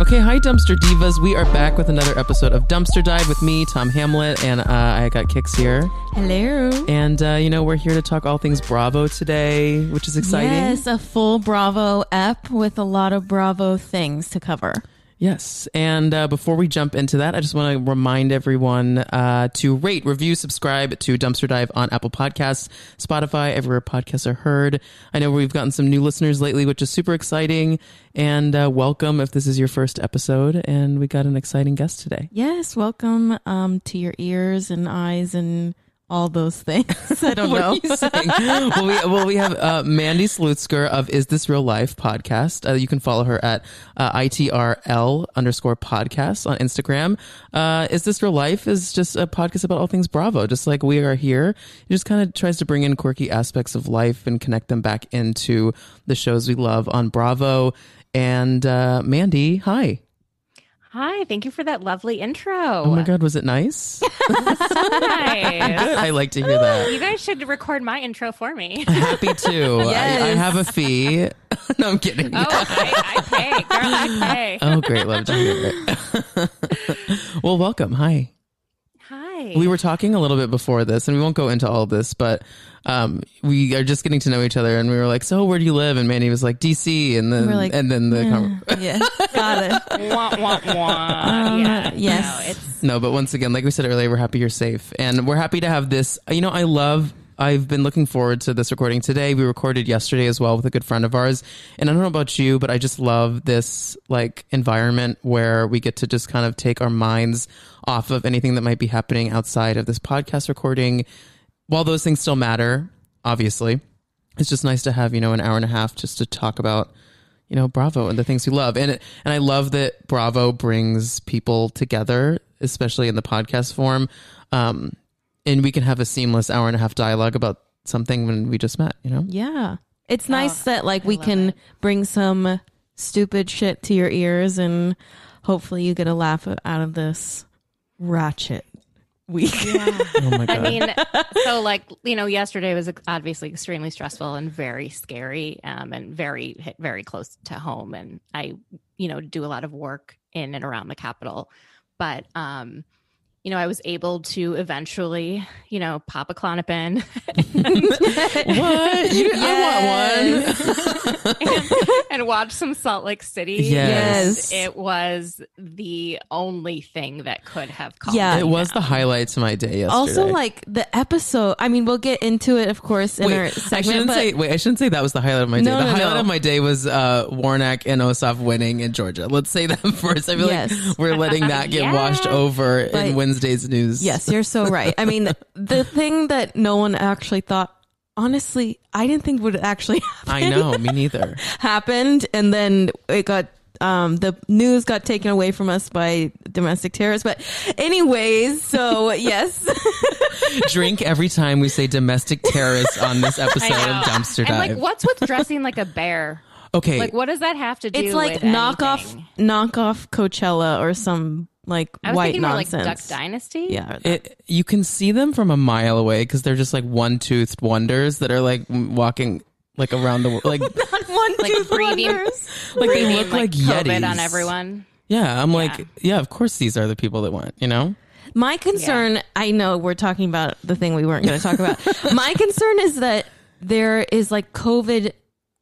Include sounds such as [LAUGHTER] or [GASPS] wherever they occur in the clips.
Okay, hi, Dumpster Divas. We are back with another episode of Dumpster Dive with me, Tom Hamlet, and uh, I got Kicks here. Hello. And, uh, you know, we're here to talk all things Bravo today, which is exciting. Yes, a full Bravo ep with a lot of Bravo things to cover. Yes. And uh, before we jump into that, I just want to remind everyone uh, to rate, review, subscribe to Dumpster Dive on Apple Podcasts, Spotify, everywhere podcasts are heard. I know we've gotten some new listeners lately, which is super exciting. And uh, welcome if this is your first episode. And we got an exciting guest today. Yes, welcome um, to your ears and eyes and all those things. [LAUGHS] I don't know. are you saying? [LAUGHS] well, we well we have uh, Mandy Slutsker of Is This Real Life podcast. Uh, you can follow her at uh, itrl underscore podcast on Instagram. Uh, Is This Real Life is just a podcast about all things Bravo, just like we are here. It just kind of tries to bring in quirky aspects of life and connect them back into the shows we love on Bravo. And uh, Mandy, hi. Hi, thank you for that lovely intro. Oh my God, was it nice? [LAUGHS] Nice. [LAUGHS] I like to hear that. you guys should record my intro for me. Happy [LAUGHS] to. I, I have a fee. no, I'm kidding. Oh, I, I pay, girl, I pay. Oh, great. Love to hear it. well, welcome. Hi. Hi. We were talking a little bit before this, and we won't go into all of this, but um, we are just getting to know each other, and we were like, "So, where do you live?" And Mandy was like, "DC," and then We're like, and then the con- [LAUGHS] yeah, got it. [LAUGHS] wah, wah, wah. yeah. yes. No, it's no, but once again, like we said earlier, we're happy you're safe, and we're happy to have this. You know, I love. I've been looking forward to this recording today. We recorded yesterday as well with a good friend of ours. And I don't know about you, but I just love this like environment where we get to just kind of take our minds off of anything that might be happening outside of this podcast recording. While those things still matter, obviously, it's just nice to have, you know, an hour and a half just to talk about you know bravo and the things you love and it, and i love that bravo brings people together especially in the podcast form um and we can have a seamless hour and a half dialogue about something when we just met you know Yeah. It's nice that like we can it. bring some stupid shit to your ears and hopefully you get a laugh out of this ratchet week. [LAUGHS] oh my god I mean, so like you know, yesterday was obviously extremely stressful and very scary, um, and very hit very close to home. And I, you know, do a lot of work in and around the Capitol, but um, you know, I was able to eventually, you know, pop a Klonopin what you, i want one and, [LAUGHS] and watch some Salt Lake City. Yes. And It was the only thing that could have calmed Yeah. me it was the down. highlights of my day yesterday also like the episode I mean we'll get into it of course in our Wait, I shouldn't but say. Wait, I shouldn't say that was the highlight of my day. No, the no, highlight no. of my day was uh, Warnock and Ossoff winning in Georgia. Let's say that [LAUGHS] first. I feel Yes. like we're letting that get Yeah. washed over and But- Wednesday's news. Yes, you're so right. I mean, the thing that no one actually thought, honestly, I didn't think would actually [LAUGHS] happen, I know. Me neither. [LAUGHS] happened, and then it got. Um, the news got taken away from us by domestic terrorists. But, anyways, so [LAUGHS] yes, Drink every time we say domestic terrorists on this episode of Dumpster And Dive. like, what's with dressing like a bear? okay, Like, what does that have to do? With it's like with knockoff, anything? knockoff Coachella or some like I was white thinking more nonsense. like Duck Dynasty. yeah, it, you can see them from a mile away because they're just like one-toothed wonders that are like walking like around the world. Like, [LAUGHS] one Like tooth breathing- wonders. like they look like, COVID yetis on everyone. Yeah, I'm Yeah. like, yeah, of course these are the people that went. You know. My concern, I know we're talking about the thing we weren't going to talk about. [LAUGHS] My concern is that there is like COVID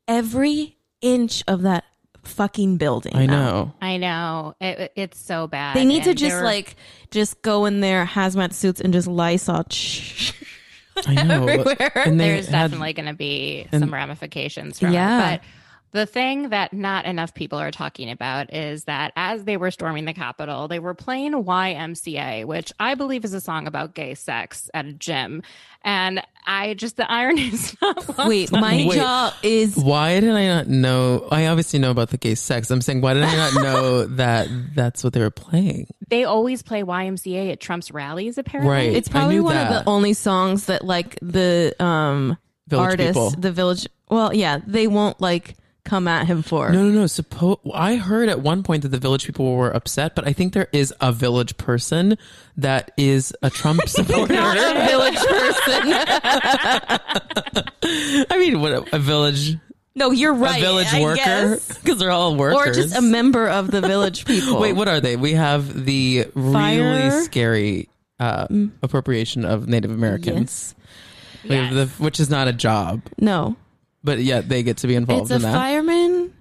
every inch of that fucking building. I now. know. I know it, it's so bad. They need to And just they're- like just go in their hazmat suits and just Lysol. [LAUGHS] I know. Everywhere. And there's had- definitely going to be and- some ramifications from Yeah. it. But the thing that not enough people are talking about is that as they were storming the Capitol, they were playing YMCA, which I believe is a song about gay sex at a gym. And I just, the irony is [LAUGHS] not lost Wait, on my me. Wait. jaw is Why did I not know? I obviously know about the gay sex. I'm saying, why did I not know [LAUGHS] that that's what they were playing? They always play YMCA at Trump's rallies, apparently. Right. it's probably one that. of the only songs that like the um Village artists, people. the village. Well, yeah, they won't like come at him for. No, no, no. Suppo- I heard at one point that the village people were upset, but I think there is a village person that is a Trump supporter. [LAUGHS] Not a village person. [LAUGHS] I mean, what a, a village No, you're right. a village I worker because they're all workers. Or just a member of the village people. Wait, what are they? We have the really Fire? Mm. scary uh, appropriation of Native Americans, Yes. Have the, which is not a job, No. But yet they get to be involved It's a in that. fireman.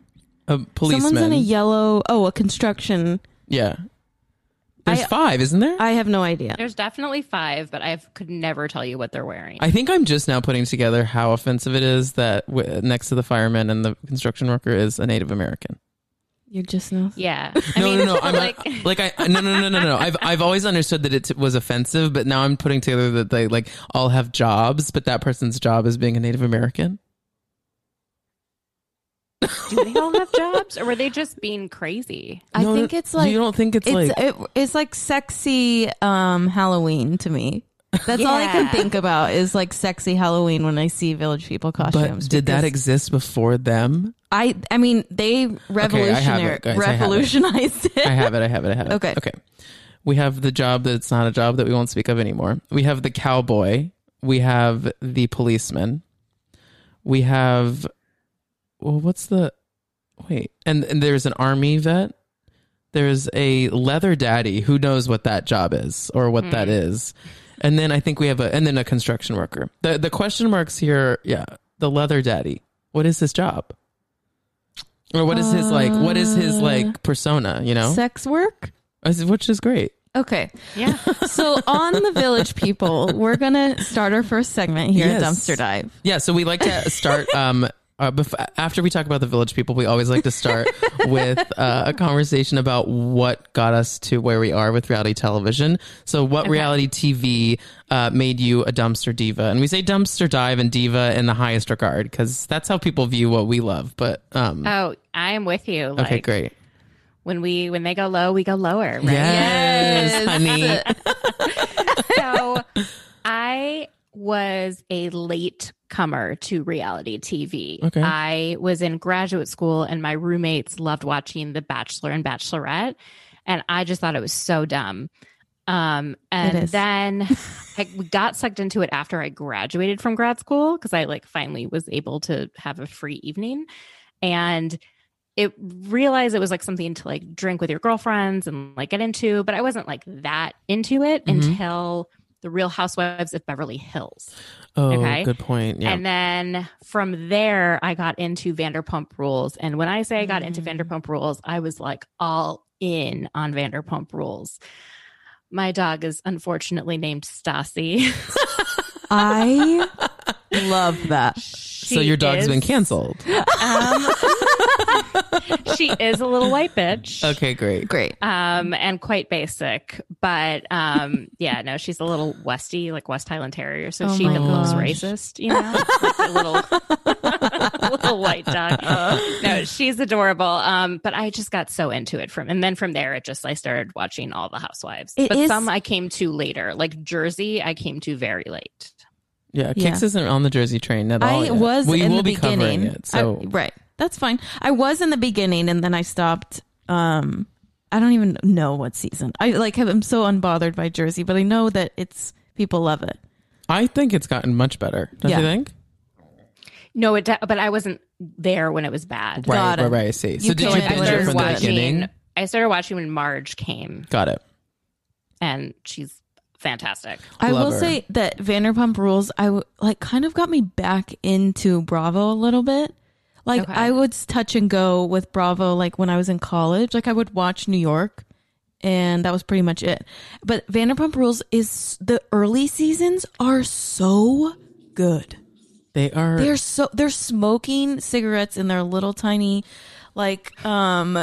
a policeman. Someone's in a yellow. Oh, a construction. yeah, there's I- five, isn't there? I have no idea. There's definitely five, but I could never tell you what they're wearing. I think I'm just now putting together how offensive it is that w- next to the fireman and the construction worker is a Native American. You're just no. yeah. [LAUGHS] I No, mean, no, no. [LAUGHS] I'm like, like, [LAUGHS] like I no, no, no, no, no. I've I've always understood that it was offensive, but now I'm putting together that they like all have jobs, but that person's job is being a Native American. Do they all have jobs, or were they just being crazy? I No, think it's like you don't think it's, it's like it, it's like sexy um Halloween to me. That's all I can think about is like sexy Halloween when I see village people but costumes. did that exist before them? I I mean they revolutionary guys, I have it. revolutionized it. I have it. I have it. I have it. Okay. Okay. We have the job that's not a job that we won't speak of anymore. We have the cowboy. We have the policeman. We have, well, what's the, wait, and, and there's an army vet. There's a leather daddy. Who knows what that job is or what that is? And then I think we have a, and then a construction worker. The the question marks here, yeah, the leather daddy. What is his job? Or what is his like? What is his like persona? You know, Sex work? Which is great. Okay. Yeah. [LAUGHS] So on the village people, we're gonna start our first segment here Yes. at Dumpster Dive. Yeah, so we like to start um uh, bef- after we talk about the village people, we always like to start [LAUGHS] with uh, a conversation about what got us to where we are with reality television. So, what reality TV uh, made you a dumpster diva? And we say dumpster dive and diva in the highest regard because that's how people view what we love. But um, Oh, I am with you. Like, okay, great. When we when they go low, we go lower. Right? Yes, honey. [LAUGHS] so I was a late comer to reality TV. Okay. I was in graduate school and my roommates loved watching The Bachelor and Bachelorette. And I just thought it was so dumb. Um, and then [LAUGHS] I got sucked into it after I graduated from grad school because I like finally was able to have a free evening. And it realized it was like something to like drink with your girlfriends and like get into, but I wasn't like that into it Mhm. until the Real Housewives of Beverly Hills. Oh, Okay. good point. Yeah. And then from there, I got into Vanderpump Rules. And when I say I got into Mm. Vanderpump Rules, I was like all in on Vanderpump Rules. My dog is unfortunately named Stassi. [LAUGHS] I [LAUGHS] love that. so your dog's been canceled. Um, [LAUGHS] she is a little white bitch. Okay, great. Great. Um, and quite basic, but um, yeah, no, she's a little Westy, like West Highland Terrier, so Oh she my even looks racist, you know, like a little, [LAUGHS] little white dog. No, she's adorable. Um, but I just got so into it from, and then from there, it just I started watching all the Housewives. It but is- some I came to later, like Jersey, I came to very late. Yeah, Kix Yeah. isn't on the Jersey train at all. I yet. was We in will the be covering beginning. it. So I- right. That's fine. I was in the beginning and then I stopped. Um, I don't even know what season. I like have, I'm so unbothered by Jersey, but I know that it's people love it. I think it's gotten much better. Don't Yeah. you think? No, it, but I wasn't there when it was bad. Right, Got right, it. right. I see. So did you like binge it started from the beginning? I started watching when Marge came, Got it. and she's fantastic. I will her. say that Vanderpump Rules, I w- like kind of got me back into Bravo a little bit. Like Okay. I would touch and go with Bravo, like when I was in college. Like I would watch New York, and that was pretty much it. But Vanderpump Rules is the early seasons are so good. They are. They're so they're smoking cigarettes in their little tiny, like um,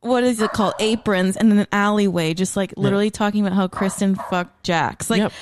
what is it called aprons in an alleyway, just like literally talking about how Kristen fucked Jax. Like Yep.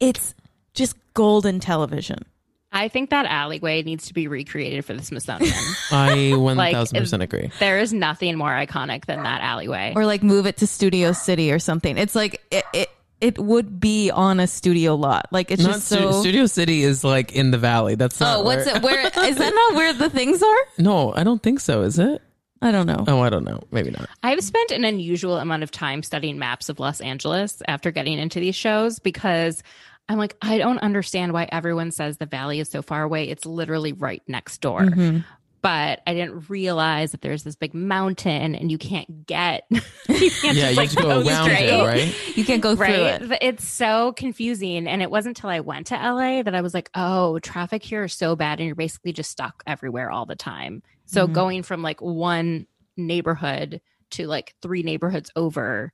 it's just golden television. I think that alleyway needs to be recreated for the Smithsonian. [LAUGHS] I thousand percent agree. there is nothing more iconic than that alleyway. Or like move it to Studio City or something. It's like it it, it would be on a studio lot. Like it's Not just Stu- so. Studio City is like in the valley. That's oh, not. oh, what's where- it? Where [LAUGHS] is that? Not where the things are? No, I don't think so. Is it? I don't know. Oh, I don't know. Maybe not. I've spent an unusual amount of time studying maps of Los Angeles after getting into these shows because I'm like, I don't understand why everyone says the valley is so far away. It's literally right next door. Mhm. but I didn't realize that there's this big mountain and you can't get. [LAUGHS] you can't Yeah, just, you like, have to go around straight. it, right? You can't go through Right. it. It's so confusing. And it wasn't until I went to LA that I was like, oh, traffic here is so bad. And you're basically just stuck everywhere all the time. So Mhm. going from like one neighborhood to like three neighborhoods over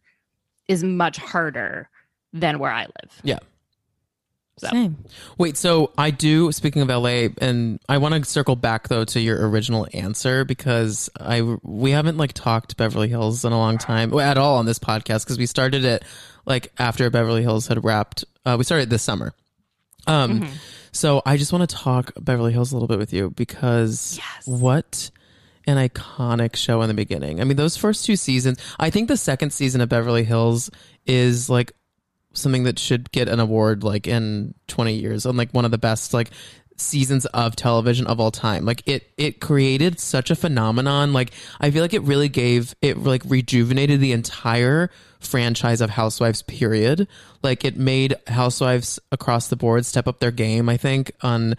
is much harder than where I live. So- Same. Wait, so I do. Speaking of LA, and I want to circle back though to your original answer because I we haven't like talked Beverly Hills in a long time at all on this podcast because we started it like after Beverly Hills had wrapped. Uh, we started this summer. Um, so I just want to talk Beverly Hills a little bit with you because Yes. what an iconic show in the beginning. I mean, those first two seasons. I think the second season of Beverly Hills is like something that should get an award like in 20 years on like one of the best like seasons of television of all time. Like it it created such a phenomenon. Like i feel like it really gave it like rejuvenated the entire franchise of housewives period. Like it made housewives across the board step up their game i think on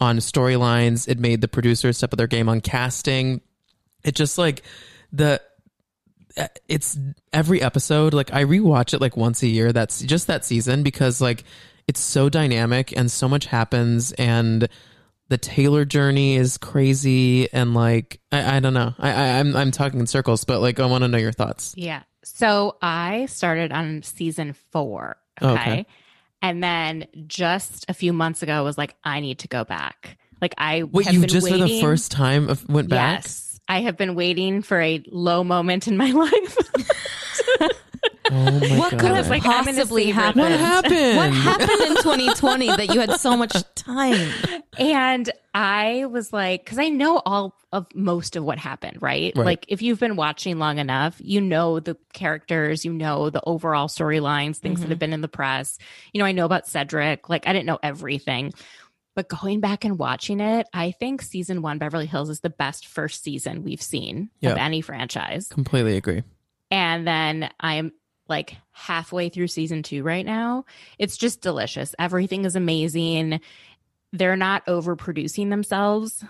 on storylines. It made the producers step up their game on casting. It just like the Uh, it's every episode like i rewatch it like once a year that's just that season because like it's so dynamic and so much happens and the taylor journey is crazy and like i, I don't know I, I i'm i'm talking in circles but like i want to know your thoughts Yeah. So I started on season four. Oh, Okay. okay. And then just a few months ago was like, I need to go back. Like I wait you just for the first time went back Yes. I have been waiting for a low moment in my [LAUGHS] life. oh What god could have like, possibly happened? what happened What happened in 2020 that you had so much time? and I was like, because I know all of most of what happened, right? Right. Like, if you've been watching long enough, you know the characters, you know the overall storylines, things that Mhm. have been in the press. You know, I know about Cedric. Like, I didn't know everything. But going back and watching it, I think season one, Beverly Hills, is the best first season we've seen Yeah. of any franchise. completely agree And then I'm like halfway through season two right now. It's just delicious. Everything is amazing. They're not overproducing themselves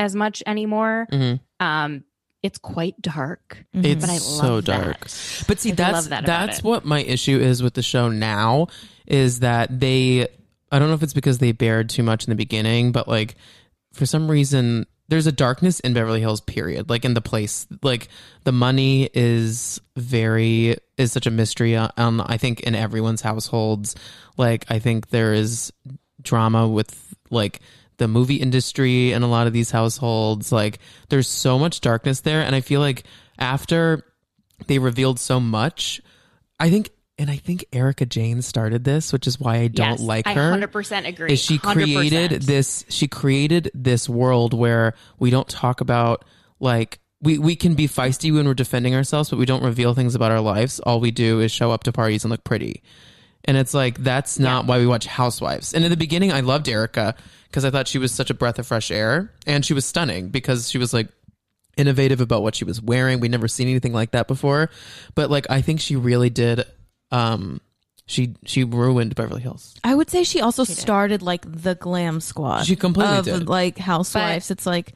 as much anymore. Mhm. Um, it's quite dark, It's but I love so dark. that. But see, I that's that that's it. what my issue is with the show now is that they I don't know if it's because they bared too much in the beginning, but like for some reason there's a darkness in Beverly Hills period. Like in the place like the money is very is such a mystery um I think in everyone's households. Like I think there is drama with like the movie industry and a lot of these households like there's so much darkness there and i feel like after they revealed so much i think and i think erika jayne started this which is why i don't Yes, like her. I 100% agree. is she created 100%. this she created this world where we don't talk about like we, we can be feisty when we're defending ourselves but we don't reveal things about our lives all we do is show up to parties and look pretty and it's like that's not why we watch housewives and in the beginning i loved erika because i thought she was such a breath of fresh air and she was stunning because she was like innovative about what she was wearing we'd never seen anything like that before but like i think she really did um she she ruined beverly hills I would say she also did. started like the glam squad. She completely of, did. like housewives. it's like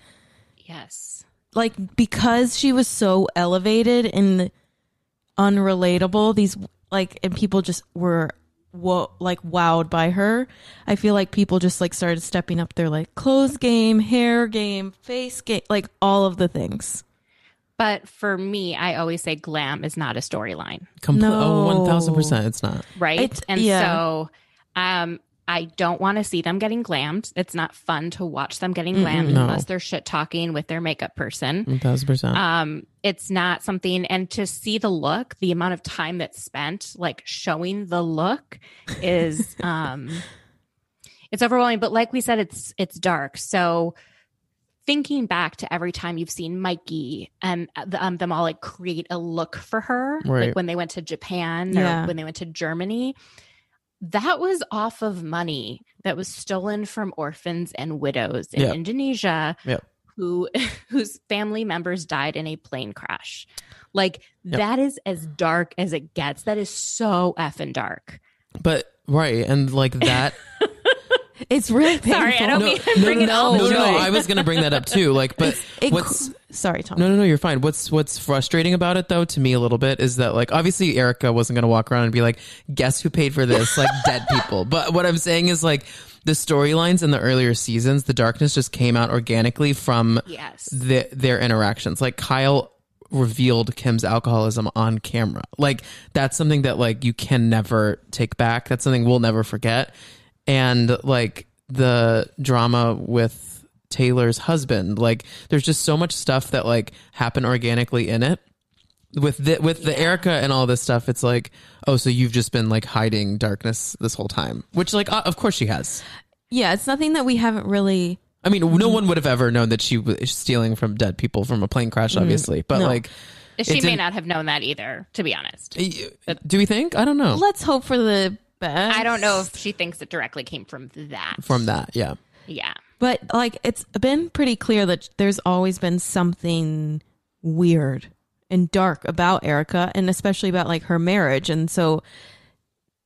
Yes. like because she was so elevated and unrelatable. These like and people just were wo- like wowed by her. I feel like people just like started stepping up their like clothes game, hair game, face game, like all of the things. But for me, I always say glam is not a storyline. Comple- oh, No. 1000% it's not right? It's- and yeah. so um I don't want to see them getting glammed. It's not fun to watch them getting glammed No. unless they're shit talking with their makeup person. 1000% Um, it's not something, and to see the look, the amount of time that's spent like showing the look is [LAUGHS] um it's overwhelming. But like we said, it's it's dark. So thinking back to every time you've seen Mikey and the, um, them all like create a look for her, Right. like when they went to Japan Yeah. or when they went to Germany, that was off of money that was stolen from orphans and widows in Yep. Indonesia Yep. who [LAUGHS] whose family members died in a plane crash. Like Yep. that is as dark as it gets. That is so effing dark. But right, and like that, [LAUGHS] It's really painful. [LAUGHS] Sorry, I don't No, mean to no, bring it no, all no, no. I was gonna bring that up too. Like, but It- what's sorry, Tom. no, no, no, you're fine. What's what's frustrating about it though, to me a little bit, is that like obviously Erika wasn't gonna walk around and be like, guess who paid for this? Like [LAUGHS] dead people. But what I'm saying is like the storylines in the earlier seasons, the darkness just came out organically from Yes. the, their interactions. Like Kyle revealed Kim's alcoholism on camera. Like that's something that like you can never take back. That's something we'll never forget. And like the drama with Taylor's husband, like there's just so much stuff that like happened organically in it. With the with the Erika and all this stuff, it's like, oh, so you've just been like hiding darkness this whole time. Which like uh, of course she has. Yeah, it's nothing that we haven't really. I mean, no one would have ever known that she was stealing from dead people from a plane crash, obviously. But No. like, She may not have known that either, to be honest. do we think? I don't know. Let's hope for the best. I don't know if she thinks it directly came from that. From that, yeah. yeah. But like it's been pretty clear that there's always been something weird and dark about Erika and especially about like her marriage. And so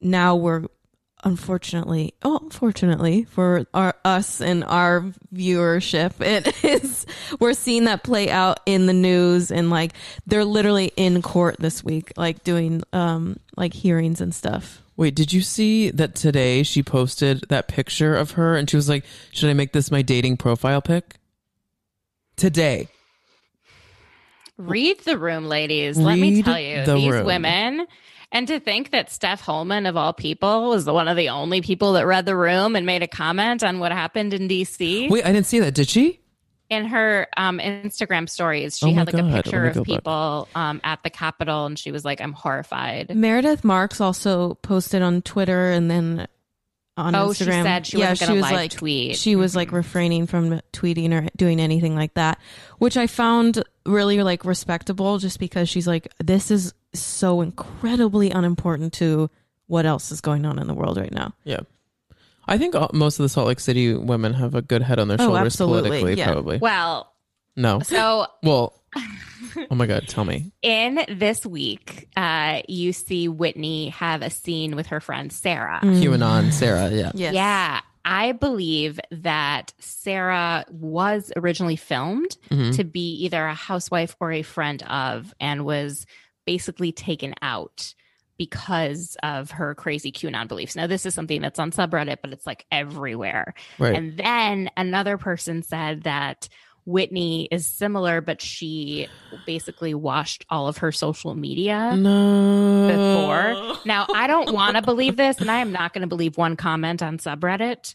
now we're unfortunately oh unfortunately for our us and our viewership [LAUGHS] it is we're seeing that play out in the news and like they're literally in court this week like doing um like hearings and stuff Wait, did you see that today she posted that picture of her and she was like, should I make this my dating profile pic? Today. Read the room, ladies. Let me tell you, the these room. women. And to think that Steph Hollman, of all people, was one of the only people that read the room and made a comment on what happened in DC. Wait, I didn't see that. Did she? In her um, Instagram stories, she Oh had like God, a picture me of go people um, at the Capitol, and she was like, "I'm horrified." Meredith Marks also posted on Twitter and then on Instagram. Oh, Instagram. she said she wasn't gonna live like, tweet. She was like refraining from tweeting or doing anything like that, which I found really like respectable just because she's like, this is so incredibly unimportant to what else is going on in the world right now. Yeah. I think all, most of the Salt Lake City women have a good head on their Oh, shoulders absolutely, politically, yeah. probably. Well, No. so [LAUGHS] Well, oh my God, tell me. in this week, uh, you see Whitney have a scene with her friend Sarah. QAnon, Sarah, yeah. Yes. Yeah. I believe that Sarah was originally filmed Mhm. to be either a housewife or a friend of, and was basically taken out because of her crazy QAnon beliefs. Now, this is something that's on subreddit, but it's like everywhere. Right. And then another person said that Whitney is similar, but she basically washed all of her social media no. before. Now, I don't want to believe this, and I am not going to believe one comment on subreddit,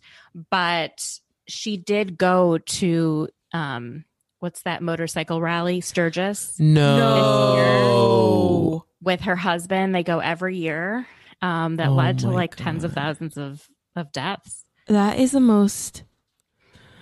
but she did go to um what's that motorcycle rally, Sturgis, No. With her husband. They go every year. Um, that Oh led to my like tens of thousands of of deaths. That is the most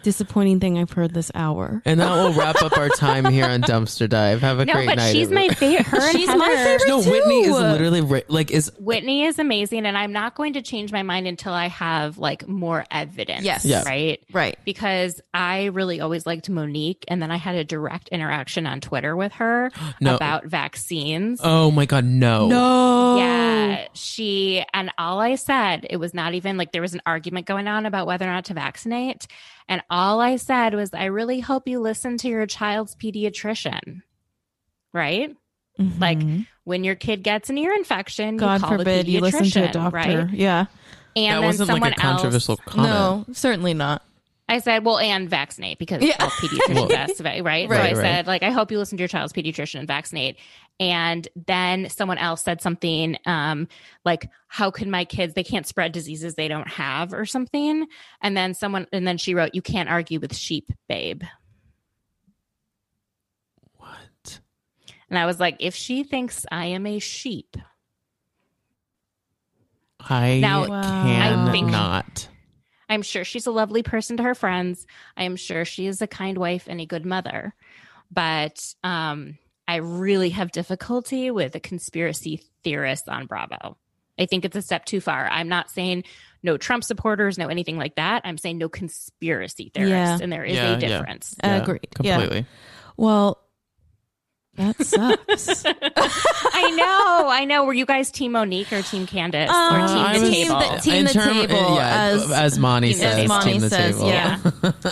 disappointing thing I've heard this hour. And that will wrap up our time here on [LAUGHS] Dumpster Dive. Have a No, great but night. she's my everyone. favorite. Her and She's my Heather- favorite No, Whitney is literally ri- like is Whitney is amazing, and I'm not going to change my mind until I have like more evidence. Yes. Yeah. Right. Right. because I really always liked Monique, and then I had a direct interaction on Twitter with her [GASPS] No. about vaccines. Oh my god, no. No. Yeah, she and all I said, it was not even like there was an argument going on about whether or not to vaccinate. And all I said was, I really hope you listen to your child's pediatrician. Right? Like, Mhm. When your kid gets an ear infection, you God call the forbid you listen to a doctor. Right? Yeah. And that then wasn't someone like a controversial else, comment. No, certainly not. I said, well, and vaccinate because Yeah. all pediatricians [LAUGHS] Well- right? Right, so I right. said, like, I hope you listen to your child's pediatrician and vaccinate. And then someone else said something um, like, how can my kids, they can't spread diseases they don't have or something. And then someone, and then she wrote, you can't argue with sheep, babe. What? And I was like, if she thinks I am a sheep, I Now, I think- cannot. I'm sure she's a lovely person to her friends. I am sure she is a kind wife and a good mother. But um, I really have difficulty with a conspiracy theorist on Bravo. I think it's a step too far. I'm not saying no Trump supporters, no anything like that. I'm saying no conspiracy theorists. Yeah. And there is Yeah, a difference. Yeah, Agreed. Yeah. Completely. Well, That sucks. [LAUGHS] I know, I know. Were you guys Team Monique or Team Candace Uh, or I Team the was- Table? the- team in the table, yeah, as- as Monty Team says, table. Monty team the says, table. yeah.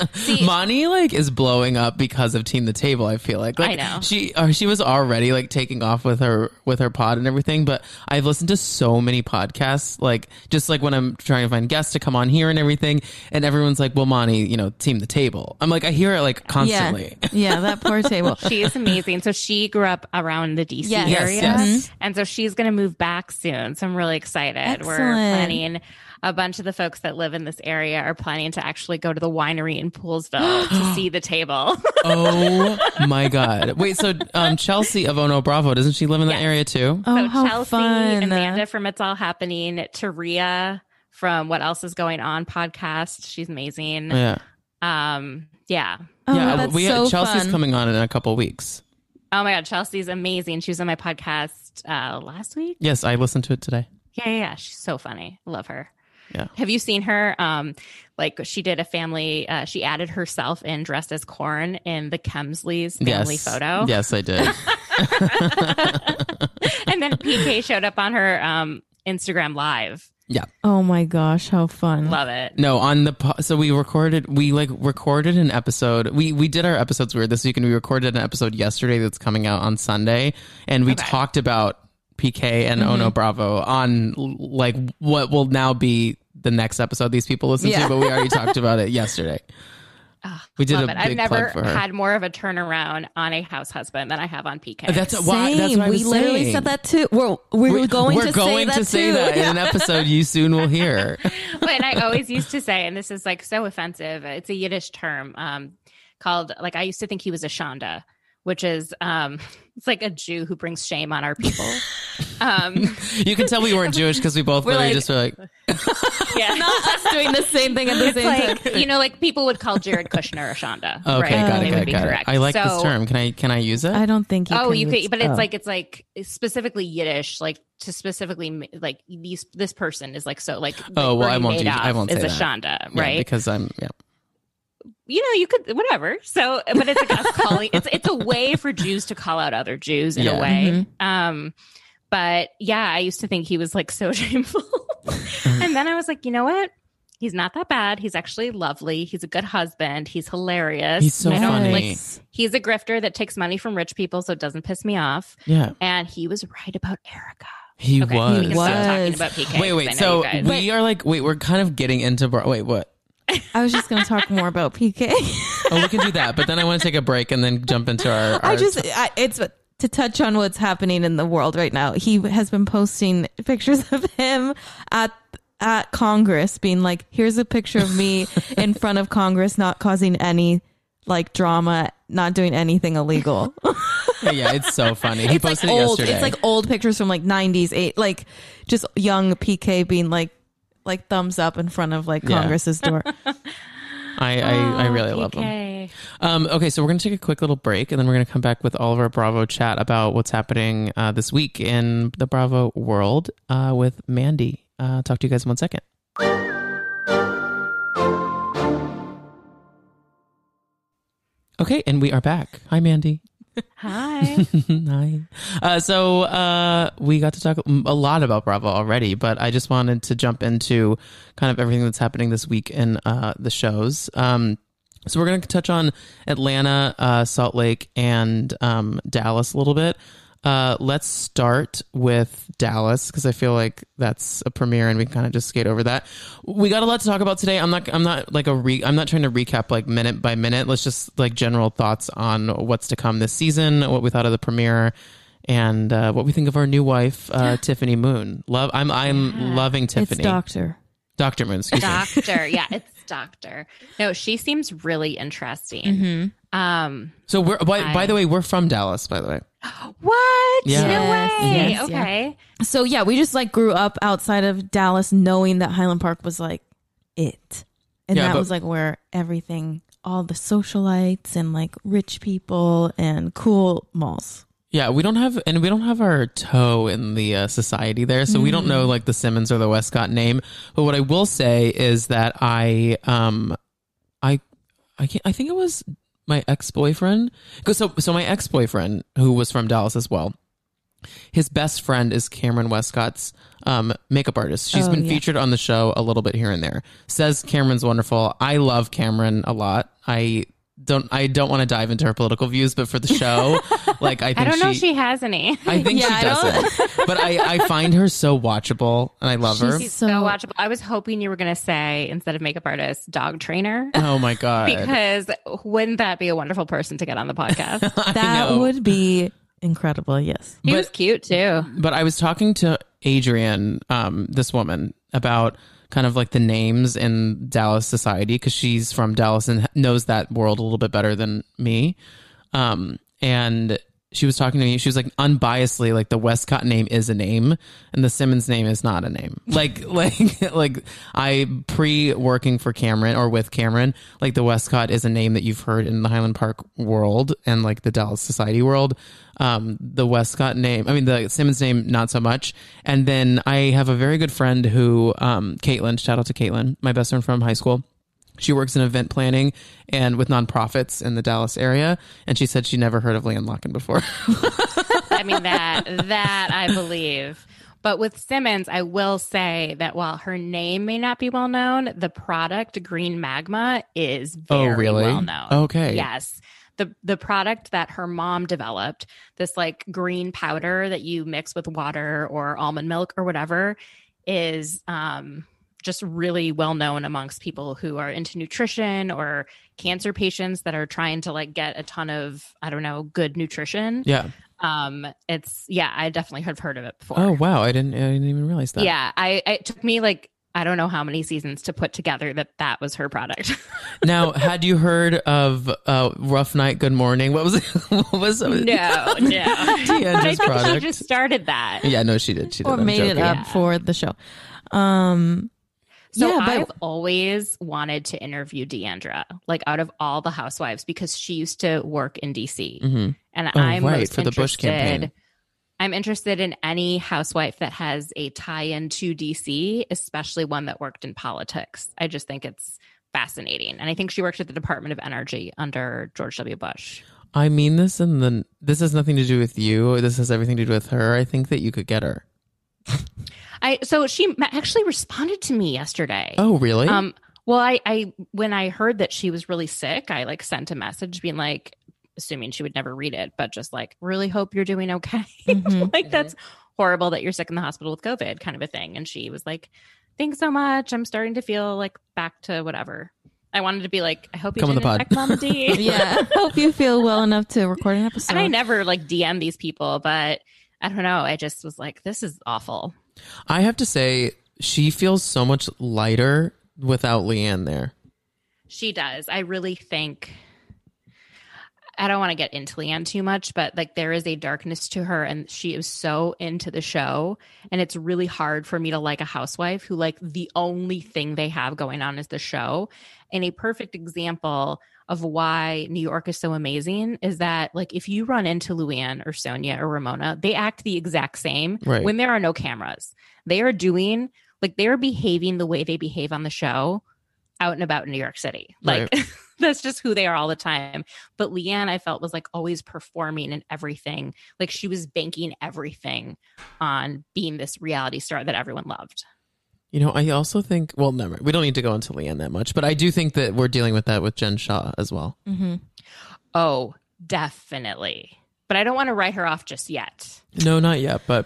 [LAUGHS] See, Monty like is blowing up because of Team the Table. I feel like, like I know. she uh, she was already like taking off with her with her pod and everything. But I've listened to so many podcasts, like just like when I'm trying to find guests to come on here and everything, and everyone's like, "Well, Monty, you know, Team the Table." I'm like, I hear it like constantly. Yeah, yeah, that poor [LAUGHS] table. she is amazing. So she grew up around the DC Yes. Yes, area. yes. And so she's going to move back soon. So I'm really excited. We're planning a bunch of the folks that live in this area are planning to actually go to the winery in Poolesville [GASPS] to see the table. oh my god! Wait, so um, Chelsea of Ono Bravo doesn't she live in that Yes. area too? Oh, so how Chelsea, fun! Amanda from It's All Happening, Taria from What Else Is Going On podcast. She's amazing. Yeah, Um, yeah. Oh, yeah. that's we so Chelsea's fun. coming on in a couple weeks. Oh my God, Chelsea's amazing. She was on my podcast uh, last week. Yes, I listened to it today. Yeah, yeah, yeah. She's so funny. Love her. Yeah. Have you seen her? Um, like she did a family. Uh, she added herself in dressed as corn in the Kemsley's family yes, photo. Yes, I did. [LAUGHS] and then PK showed up on her um, Instagram live. Yeah. Oh my gosh, how fun! Love it. No, on the po- so we recorded we like recorded an episode. We we did our episodes weird this week, and we recorded an episode yesterday that's coming out on Sunday, and we Okay. talked about PK and mm-hmm. Ono Bravo on like what will now be the next episode these people listen Yeah. to, but we already talked about it yesterday. [LAUGHS] we did Love a it. big I've never plug for her. had more of a turnaround on a house husband than I have on PK. that's why. That's Same. what we literally saying. said that too. We're we're We- going we're to going say that to say too. that in an [LAUGHS] episode you soon will hear. [LAUGHS] but I always used to say, and this is like so offensive. It's a Yiddish term um, called like I used to think he was a shanda, which is um, [LAUGHS] it's like a Jew who brings shame on our people. [LAUGHS] um, You can tell we weren't Jewish because we [LAUGHS] both We're literally like- just were like, yeah. Not us doing the same thing at the same like time. you know, like people would call Jared Kushner a shanda. okay, right? got it, would got it, be got it. I like this term. Can I can I use it? I don't think. You oh, can you could, but it's oh. like it's like specifically Yiddish, like to specifically like these. This person is like so like. Oh, well, I Bernie won't do- Madoff I won't Is say a that. shanda, Yeah, right? because I'm yeah. You know, you could whatever. So, but it's like us [LAUGHS] calling. It's it's a way for Jews to call out other Jews in Yeah. a way. Um, but yeah, I used to think he was like so [LAUGHS] shameful, and then I was like, you know what? He's not that bad. He's actually lovely. He's a good husband. He's hilarious. He's so I funny. Like, he's a grifter that takes money from rich people, so it doesn't piss me off. Yeah, And he was right about Erika. he Okay, was. we can stop talking Was. about PK. Wait, wait. So we are like, wait, we're kind of getting into. Bro- wait, what? I was just going to talk more about PK. Oh, we can do that, but then I want to take a break and then jump into our. our I just, I, it's to touch on what's happening in the world right now. He has been posting pictures [LAUGHS] of him at at Congress, being like, "Here's a picture of me in [LAUGHS] front of Congress, not causing any like drama, not doing anything illegal." [LAUGHS] yeah, it's so funny. He it's like posted it old. yesterday. It's like old pictures from like '90s, eight, like just young PK being like like thumbs up in front of like Yeah. Congress's door. [LAUGHS] I, I, I really love him. PK. Um, okay, so we're going to take a quick little break and then we're going to come back with all of our Bravo chat about what's happening uh, this week in the Bravo world uh, with Mandy. Uh, talk to you guys in one second. Okay, and we are back. Hi, Mandy. Hi. [LAUGHS] Hi. Uh, so uh, we got to talk a lot about Bravo already, but I just wanted to jump into kind of everything that's happening this week in uh, the shows. Um, so we're going to touch on Atlanta, uh, Salt Lake, and um, Dallas a little bit. Uh, let's start with Dallas because I feel like that's a premiere, and we kind of just skate over that. We got a lot to talk about today. I'm not. I'm not like a re. I'm not trying to recap like minute by minute. Let's just like general thoughts on what's to come this season, what we thought of the premiere, and uh, what we think of our new wife, uh, Tiffany Moon. Love. I'm. I'm loving it's Tiffany. Doctor. Doctor Moon. Excuse me. doctor. Yeah, it's doctor. No, she seems really interesting. Um, So we're. By, I- by the way, we're from Dallas. By the way. [GASPS] what? Yeah. No way. yes, yeah. okay. So yeah, we just like grew up outside of Dallas, knowing that Highland Park was like it, and Yeah, that but- was like where everything, all the socialites and like rich people and cool malls. Yeah, we don't have, and we don't have our toe in the uh, society there, so we don't know like the Simmons or the Westcott name. But what I will say is that I, um, I, I can't, I think it was my ex boyfriend. So so my ex boyfriend who was from Dallas as well. His best friend is Cameron Westcott's um, makeup artist. She's Oh, been yeah. featured on the show a little bit here and there. Says Cameron's wonderful. I love Cameron a lot. I don't I don't want to dive into her political views, but for the show, [LAUGHS] like I think I don't know she, if she has any. I think Yeah, she don't- doesn't. [LAUGHS] but I, I find her so watchable and I love her. She's So- so, watchable. I was hoping you were going to say instead of makeup artist, dog trainer. Oh my [LAUGHS] god. Because wouldn't that be a wonderful person to get on the podcast? That know. would be incredible. Yes. He But- was cute too. but I was talking to Adrian, um, this woman, about kind of like the names in Dallas society because she's from Dallas and knows that world a little bit better than me. Um, and she was talking to me. She was like, unbiasedly, like the Westcott name is a name, and the Simmons name is not a name. [LAUGHS] Like, like, like I pre working for Cameron or with Cameron, like the Westcott is a name that you've heard in the Highland Park world and like the Dallas society world. Um, the Westcott name, I mean the Simmons name, not so much. And then I have a very good friend who, um, Caitlin. Shout out to Caitlin, my best friend from high school. She works in event planning and with nonprofits in the Dallas area, and she said she never heard of LeeAnne Locken before. [LAUGHS] I mean that that I believe. But with Simmons, I will say that while her name may not be well known, the product Green Magma is Oh, really? well known. Okay. Yes. The the product that her mom developed, this like green powder that you mix with water or almond milk or whatever, is um just really well known amongst people who are into nutrition or cancer patients that are trying to like get a ton of I don't know good nutrition. yeah. Um, it's yeah, I definitely have heard of it before. Oh wow, I didn't. I didn't even realize that. yeah, I it took me like I don't know how many seasons to put together that that was her product. [LAUGHS] Now, had you heard of uh, Rough Night, Good Morning? What was it? [LAUGHS] what was it? no, no. [LAUGHS] but I D'Andra's think product. she just started that. Yeah, no, she did. She did. Or I'm made it up Yeah. for the show. Um, So yeah, but I've always wanted to interview D'Andra, like out of all the housewives, because she used to work in DC, Mhm. and Oh, I'm right, most for the Bush interested- campaign. I'm interested in any housewife that has a tie-in to DC, especially one that worked in politics. I just think it's fascinating, and I think she worked at the Department of Energy under George W. Bush. I mean this, and then this has nothing to do with you. This has everything to do with her. I think that you could get her. I so she actually responded to me yesterday. Oh, really? Um, well, I, I when I heard that she was really sick, I like sent a message being like, assuming she would never read it, but just like, really hope you're doing okay. [LAUGHS] Mhm. like that's horrible that you're sick in the hospital with COVID, kind of a thing. And she was like, thanks so much. I'm starting to feel like back to whatever. I wanted to be like, I hope you Come on did the pod. Mama D. [LAUGHS] yeah, [LAUGHS] hope you feel well enough to record an episode. And I never like DM these people, but I don't know. I just was like, this is awful. I have to say, she feels so much lighter without LeeAnne there. She does. I really think I don't want to get into LeeAnne too much, but like there is a darkness to her and she is so into the show. And it's really hard for me to like a housewife who like the only thing they have going on is the show. And a perfect example of why New York is so amazing is that like if you run into Luann or Sonja or Ramona, they act the exact same Right. when there are no cameras. They are doing like they are behaving the way they behave on the show out and about in New York City. Like [LAUGHS] that's just who they are all the time. But LeeAnne, I felt was like always performing and everything. Like she was banking everything on being this reality star that everyone loved. You know, I also think. Well, never. We don't need to go into LeeAnne that much, but I do think that we're dealing with that with Jen Shah as well. hmm Oh, definitely. But I don't want to write her off just yet. No, not yet, but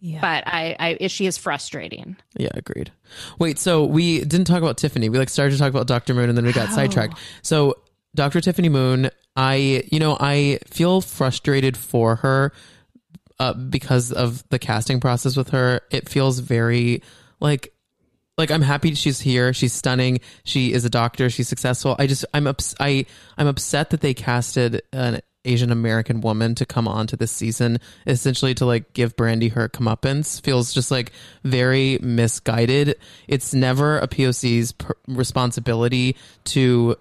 Yeah. But I, I she is frustrating. Yeah, agreed. Wait, so we didn't talk about Tiffany. We like started to talk about Dr. Moon and then we got How? sidetracked. So Dr. Tiffany Moon, I you know, I feel frustrated for her uh, because of the casting process with her. It feels very like like I'm happy she's here. She's stunning. She is a doctor. She's successful. I just I'm ups- I I'm upset that they casted an Asian American woman to come on to this season, essentially to like give Brandi her comeuppance. Feels just like very misguided. It's never a POC's per- responsibility to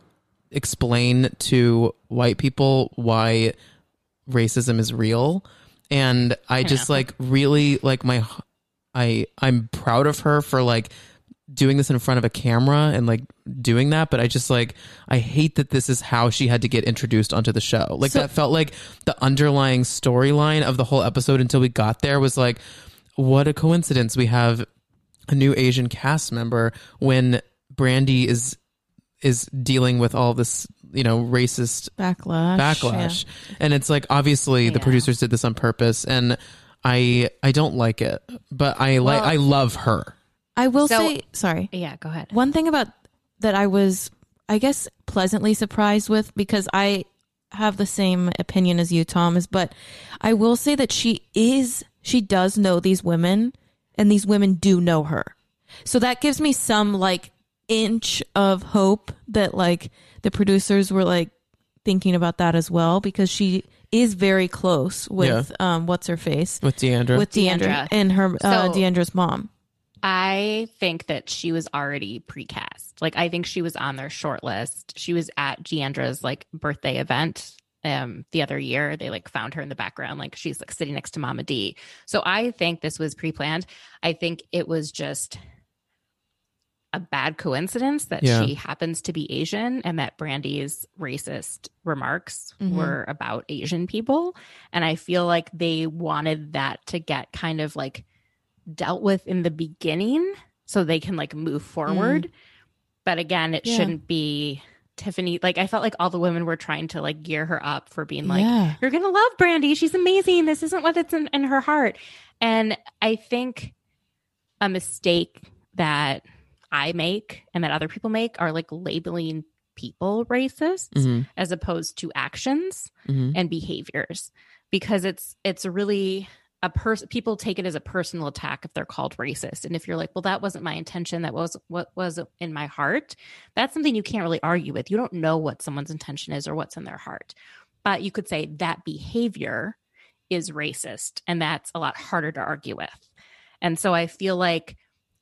explain to white people why racism is real and i just like really like my i i'm proud of her for like doing this in front of a camera and like doing that, but I just like I hate that this is how she had to get introduced onto the show. Like So- that felt like the underlying storyline of the whole episode until we got there was like what a coincidence we have a new Asian cast member when Brandi is is dealing with all this, you know, racist Backlash. backlash. And it's like obviously the producers did this on purpose and I I don't like it, but I like Well- I love her. I will So- say, sorry. Yeah, go ahead. One thing about that I was, I guess, pleasantly surprised with because I have the same opinion as you, Thomas, but I will say that she is, she does know these women and these women do know her. So that gives me some like inch of hope that like the producers were like thinking about that as well because she is very close with um what's her face With D'Andra. with D'Andra, D'Andra. and her uh, So- D'Andra's mom. I think that she was already precast. Like I think she was on their short list. She was at D'Andra's like birthday event um the other year. They like found her in the background, like she's like sitting next to Mama D. So I think this was pre-planned. I think it was just a bad coincidence that Yeah. she happens to be Asian and that Brandi's racist remarks Mhm. were about Asian people. And I feel like they wanted that to get kind of like dealt with in the beginning so they can like move forward. But again, it Yeah. shouldn't be Tiffany. Like I felt like all the women were trying to like gear her up for being like, yeah. you're gonna love Brandi. She's amazing. This isn't what's in, in her heart. And I think a mistake that I make and that other people make are like labeling people racist Mhm, as opposed to actions mhm. and behaviors because it's it's really a person people take it as a personal attack if they're called racist. And if you're like well that wasn't my intention that was what was in my heart that's something you can't really argue with. You don't know what someone's intention is or what's in their heart. But you could say that behavior is racist and that's a lot harder to argue with. And so i feel like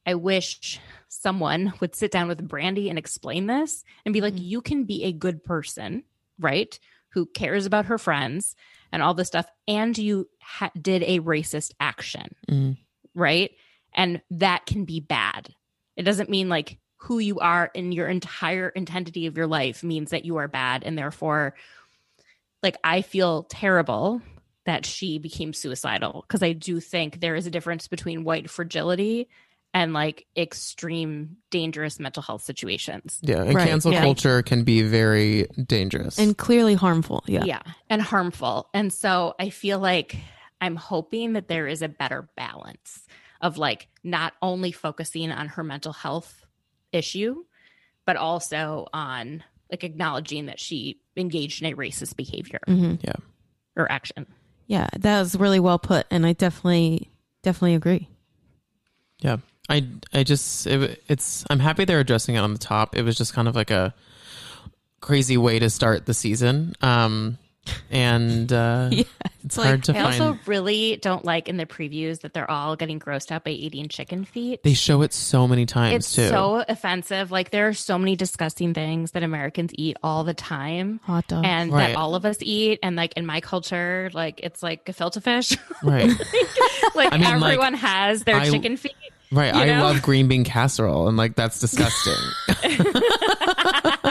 i wish someone would sit down with Brandi and explain this and be like Mhm. you can be a good person right who cares about her friends and all this stuff and you ha- did a racist action Mhm. right and that can be bad it doesn't mean like who you are in your entire entity of your life means that you are bad and therefore like i feel terrible that she became suicidal because i do think there is a difference between white fragility and like extreme dangerous mental health situations Yeah, and Right, cancel yeah. culture can be very dangerous. And clearly harmful. Yeah. yeah and harmful and so i feel like i'm hoping that there is a better balance of like not only focusing on her mental health issue but also on like acknowledging that she engaged in a racist behavior hmm or action Yeah, that was really well put, and I definitely, definitely agree. yeah, I I just it, it's I'm happy they're addressing it on the top. It was just kind of like a crazy way to start the season. Um, and uh, [LAUGHS] Yeah, it's like- hard to i find. also really don't like in the previews that they're all getting grossed out by eating chicken feet they show it so many times it's too. so offensive like there are so many disgusting things that americans eat all the time Hot dog. and Right. that all of us eat and like in my culture like it's like gefilte fish [LAUGHS] right, like I mean, like, everyone has their I- chicken feet right. You I know? love green bean casserole, and like that's disgusting. [LAUGHS] [LAUGHS]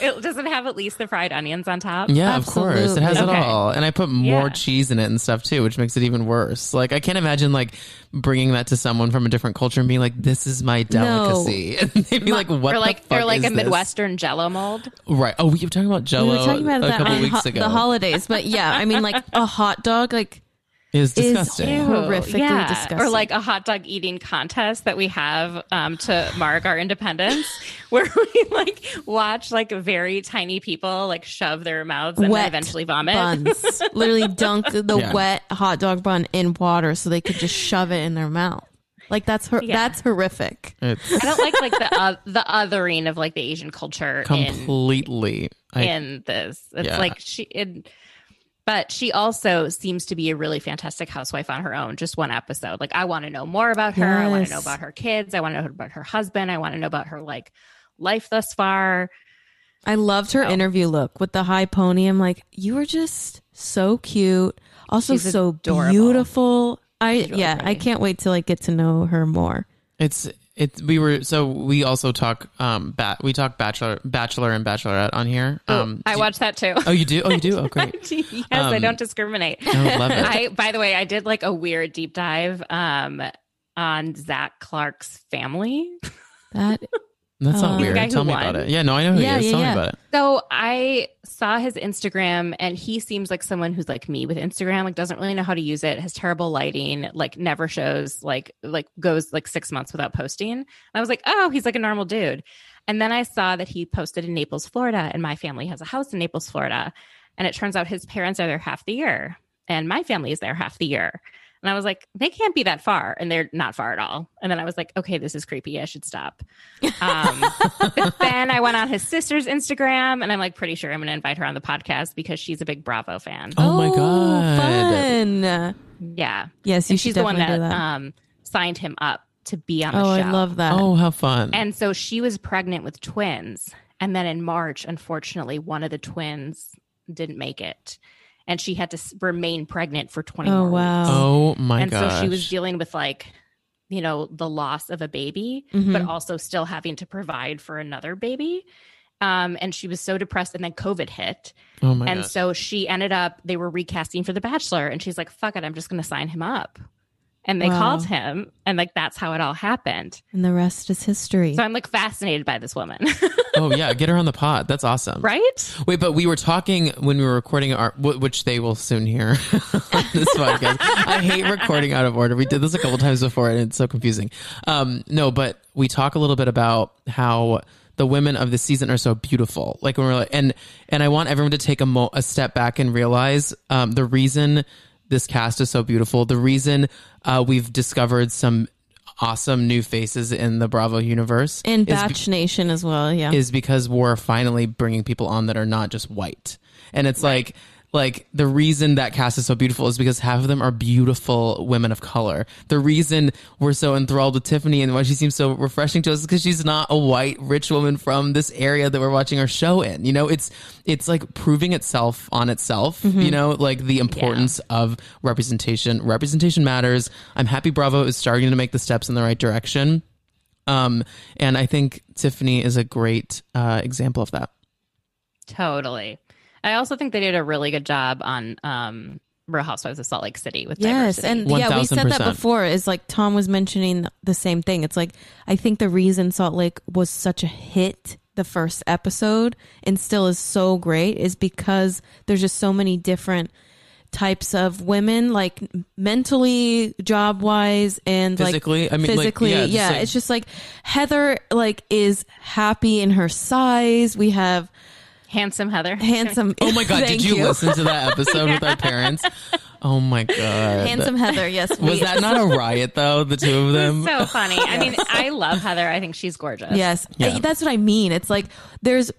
it doesn't have at least the fried onions on top Yeah, of course. It has Absolutely. it all. And I put more Yeah. cheese in it and stuff too, which makes it even worse. Like I can't imagine like bringing that to someone from a different culture and being like, "This is my delicacy." [LAUGHS] And they'd be like, "What or like the fuck or like is a this?" midwestern jello mold Right. Oh, we were talking about Jello we were talking about a that couple on weeks ho- ago. the holidays, but yeah, I mean, like a hot dog, like is is disgusting. Ew. horrifically disgusting. or like a hot dog eating contest that we have um, to mark our independence [LAUGHS] where we like watch like very tiny people like shove their mouths and eventually vomit buns, [LAUGHS] literally dunk the Yeah. wet hot dog bun in water so they could just shove it in their mouth. Like that's her. Yeah. That's horrific. It's I don't like like the uh, the othering of like the Asian culture in completely. I, in this. It's Yeah. like she it, but she also seems to be a really fantastic housewife on her own. Just one episode. Like I want to know more about her. I want to know about her kids. I want to know about her husband. I want to know about her like life thus far. I loved her Oh. interview look with the high pony. I'm like, you were just so cute, also She's so adorable. beautiful. I She's really yeah, I can't wait to like get to know her more. it's It we were so we also talk um bat we talk bachelor bachelor and bachelorette on here. Um I do- watched that too. Oh, you do? Oh, you do? Oh, great. [LAUGHS] yes, I Um, don't discriminate. I love it. [LAUGHS] I, by the way, I did like a weird deep dive um, on Zac Clark's family. That That's not Um, weird. The guy who Tell me won. about it. Yeah, no, I know who Yeah, he is. yeah, Tell yeah. me about it. So I saw his Instagram and he seems like someone who's like me with Instagram, like doesn't really know how to use it, has terrible lighting, like never shows, like like goes like six months without posting. And I was like, oh, he's like a normal dude. And then I saw that he posted in Naples, Florida, and my family has a house in Naples, Florida. And it turns out his parents are there half the year, and my family is there half the year. And I was like, they can't be that far. And they're not far at all. And then I was like, okay, this is creepy. I should stop. Um, but [LAUGHS] then I went on his sister's Instagram and I'm like, pretty sure I'm going to invite her on the podcast because she's a big Bravo fan. Oh my God. Fun. Yeah. Yes, you And she's the one that, that. Um, signed him up to be on the oh, show. I love that. Oh, how fun. And so she was pregnant with twins. And then in March, unfortunately, one of the twins didn't make it. And she had to remain pregnant for 20 Oh, more wow. weeks. oh my god. and gosh. so she was dealing with like you know the loss of a baby Mhm. but also still having to provide for another baby um, and she was so depressed and then covid hit oh my god. and gosh. so she ended up they were recasting for the bachelor and she's like fuck it i'm just going to sign him up and they Wow. called him and like that's how it all happened and the rest is history. so i'm like fascinated by this woman [LAUGHS] oh yeah, get her on the pod. That's awesome. right Wait, but we were talking when we were recording our, wh- which they will soon hear [LAUGHS] on this podcast. I hate recording out of order. We did this a couple times before, and it's so confusing. Um, no, but we talk a little bit about how the women of the season are so beautiful. Like when we're like, and and I want everyone to take a mo- a step back and realize um, the reason this cast is so beautiful. The reason uh, we've discovered some awesome new faces in the Bravo universe and is be- Batch Nation as well. Yeah. is because we're finally bringing people on that are not just white. And it's like like the reason that cast is so beautiful is because half of them are beautiful women of color. The reason we're so enthralled with Tiffany and why she seems so refreshing to us is because she's not a white rich woman from this area that we're watching our show in. You know, it's it's like proving itself on itself, you know, like the importance of representation. Representation matters. I'm happy Bravo is starting to make the steps in the right direction. Um, and I think Tiffany is a great uh, example of that. totally i also think they did a really good job on um real housewives of salt lake city with Yes, diversity. and yeah, we said that before. Is like Tom was mentioning the same thing. It's like I think the reason Salt Lake was such a hit the first episode and still is so great is because there's just so many different types of women, like mentally, job wise, and Physically? like I mean, like, physically. yeah, yeah, just like- it's just like Heather, like is happy in her size. We have handsome heather [LAUGHS] handsome. Oh my god, Thank did you, listen to that episode with our [LAUGHS] parents? Oh my god. Handsome Heather. Yes, Was we- that not a riot though, the two of them? so funny. I mean, I love Heather. I think she's gorgeous. Yes, Yeah. That's what I mean. It's like there's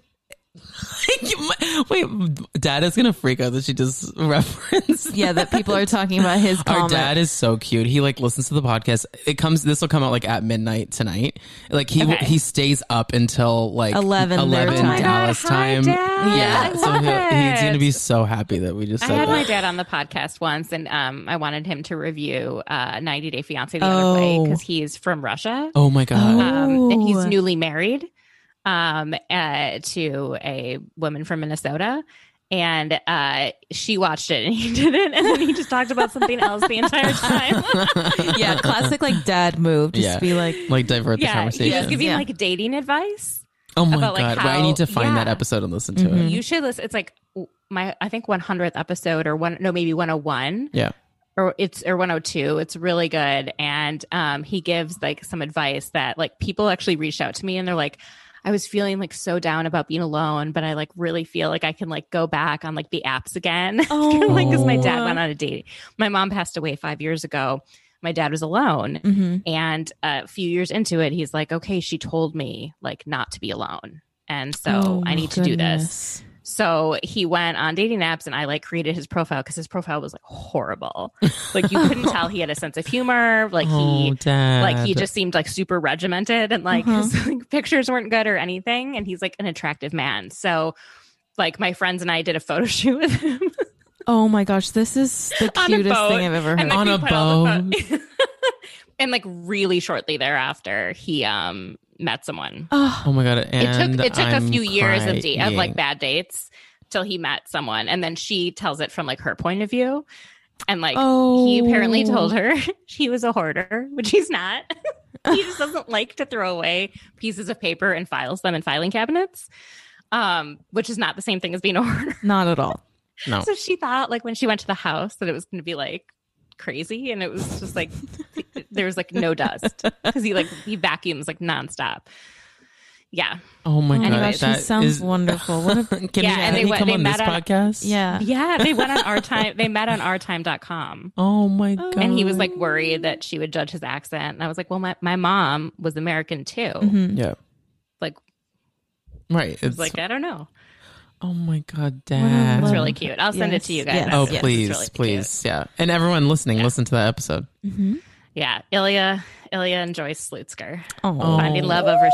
Wait, dad is gonna freak out that she just [LAUGHS] referenced yeah that people are talking about his Comment. Our dad is so cute. He like listens to the podcast. It comes. This will come out like at midnight tonight. Like he Okay. he stays up until like 11 their 11 time. Oh my God, Dallas hi, time. Yeah, so he'll, he's gonna be so happy that we just I said had that. my dad on the podcast once, and um, I wanted him to review uh, 90 Day Fiance the other way Oh. because he's from Russia, oh my god. um, and he's Oh. newly married um, uh, to a woman from Minnesota. And uh, she watched it, and [LAUGHS] he didn't, and then he just talked about something else the entire time. [LAUGHS] yeah, classic like dad move. Just Yeah. be like, like divert the yeah, he conversation. was giving Yeah. like dating advice. oh my about, god. like, Right, I need to how- find that episode and listen to Mhm. it. You should listen. It's like my, I think 100th episode or one, no, maybe 101. Yeah. or it's or 102 it's really good and um he gives like some advice that like people actually reached out to me and they're like i was feeling like so down about being alone but i like really feel like i can like go back on like the apps again Oh. [LAUGHS] like because my dad went on a date my mom passed away five years ago my dad was alone mhm. and a few years into it he's like okay she told me like not to be alone and so Oh, i need to do this goodness. So he went on dating apps and I like created his profile because his profile was like horrible. [LAUGHS] Like you couldn't tell he had a sense of humor. Like oh, he dad. like he just seemed like super regimented and like Uh-huh. his [LAUGHS] like, pictures weren't good or anything. And he's like an attractive man. So like my friends and I did a photo [LAUGHS] shoot with him Oh my gosh, this is the cutest thing I've ever heard. And, like, On a boat. all and like really shortly thereafter, he um met someone. Oh, Oh my god! It took it took I'm a few years of da- of like bad dates till he met someone, and then she tells it from like her point of view, and like oh. he apparently told her [LAUGHS] he was a hoarder, which he's not. [LAUGHS] he just doesn't [SIGHS] like to throw away pieces of paper and files them in filing cabinets, um, which is not the same thing as being a hoarder. [LAUGHS] Not at all. No. So she thought, like, when she went to the house, that it was going to be like crazy, and it was just like there was like no dust [LAUGHS] because he like he vacuums like nonstop. Yeah, Oh my Oh my god! gosh, that he sounds is- wonderful. What a, [LAUGHS] Can Yeah, he, and they he went- come they on this met on- podcast? yeah. yeah. They went on our [LAUGHS] time. They met on ourtime.com. Oh my god! And he was like worried that she would judge his accent. And I was like, well, my, my mom was American too. Mhm. yeah, Like, right. it's It's like, I don't know. oh my god, What a Dad. It's really cute. I'll send it to you guys. yes, Oh after. It's please, really cute. please, yeah. And everyone listening, listen to that episode. Mhm. Yeah. Ilya, Ilya and Joyce Slutzker. Oh. Finding love over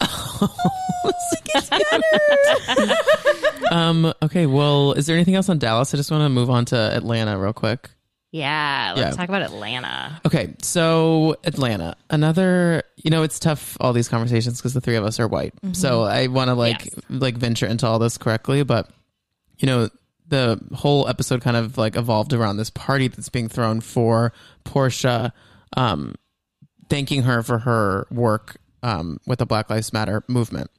65. [LAUGHS] um. Okay. Well, is there anything else on Dallas? I just want to move on to Atlanta real quick. Yeah. Let's Yeah. talk about Atlanta. Okay, so Atlanta, another. You know, it's tough all these conversations because the three of us are white. So I want to like Yes. like venture into all this correctly, but you know, the whole episode kind of like evolved around this party that's being thrown for Porsha, um, thanking her for her work um, with the Black Lives Matter movement,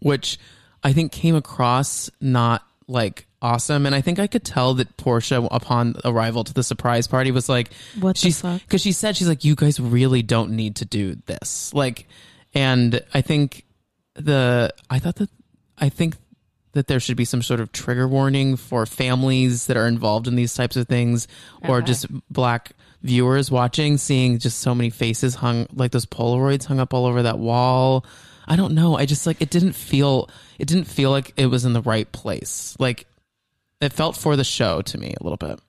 which I think came across not like awesome. And I think I could tell that Porsha, upon arrival to the surprise party, was like, What the she's fuck? because she said she's like, you guys really don't need to do this. Like, and I think the I thought that I think that there should be some sort of trigger warning for families that are involved in these types of things or just black viewers watching seeing just so many faces hung like those polaroids hung up all over that wall. I don't know. I just like it didn't feel it didn't feel like it was in the right place. Like it felt for the show to me a little bit.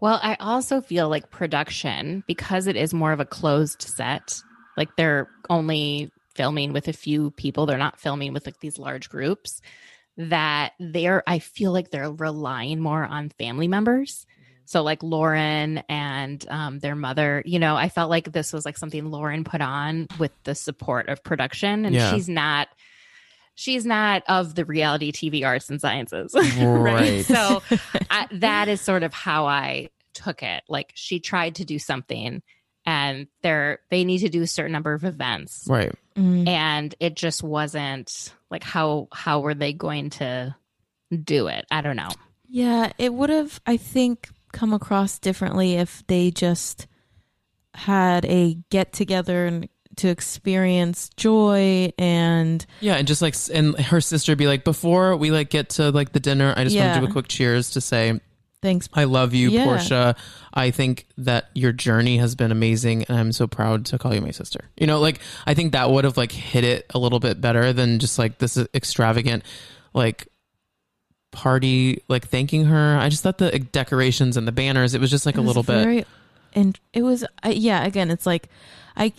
Well, I also feel like production, because it is more of a closed set, like they're only filming with a few people, they're not filming with like these large groups, that they're, I feel like they're relying more on family members. So, like Lauren and um, their mother, you know, I felt like this was like something Lauren put on with the support of production, and Yeah. she's not. She's not of the reality TV arts and sciences. [LAUGHS] Right. So [LAUGHS] I, that is sort of how I took it. Like she tried to do something and they're they need to do a certain number of events right Mm. and it just wasn't like how how were they going to do it? I don't know. Yeah, it would have, I think, come across differently if they just had a get together and to experience joy and yeah and just like s- and her sister be like before we like get to like the dinner i just want to do a quick cheers to say thanks. I love you, Yeah. Porsha. I think that your journey has been amazing, and I'm so proud to call you my sister. You know, like I think that would have like hit it a little bit better than just like this extravagant, like party, like thanking her. I just thought the decorations and the banners, it was just like a little bit. And it was, I yeah, again, it's like I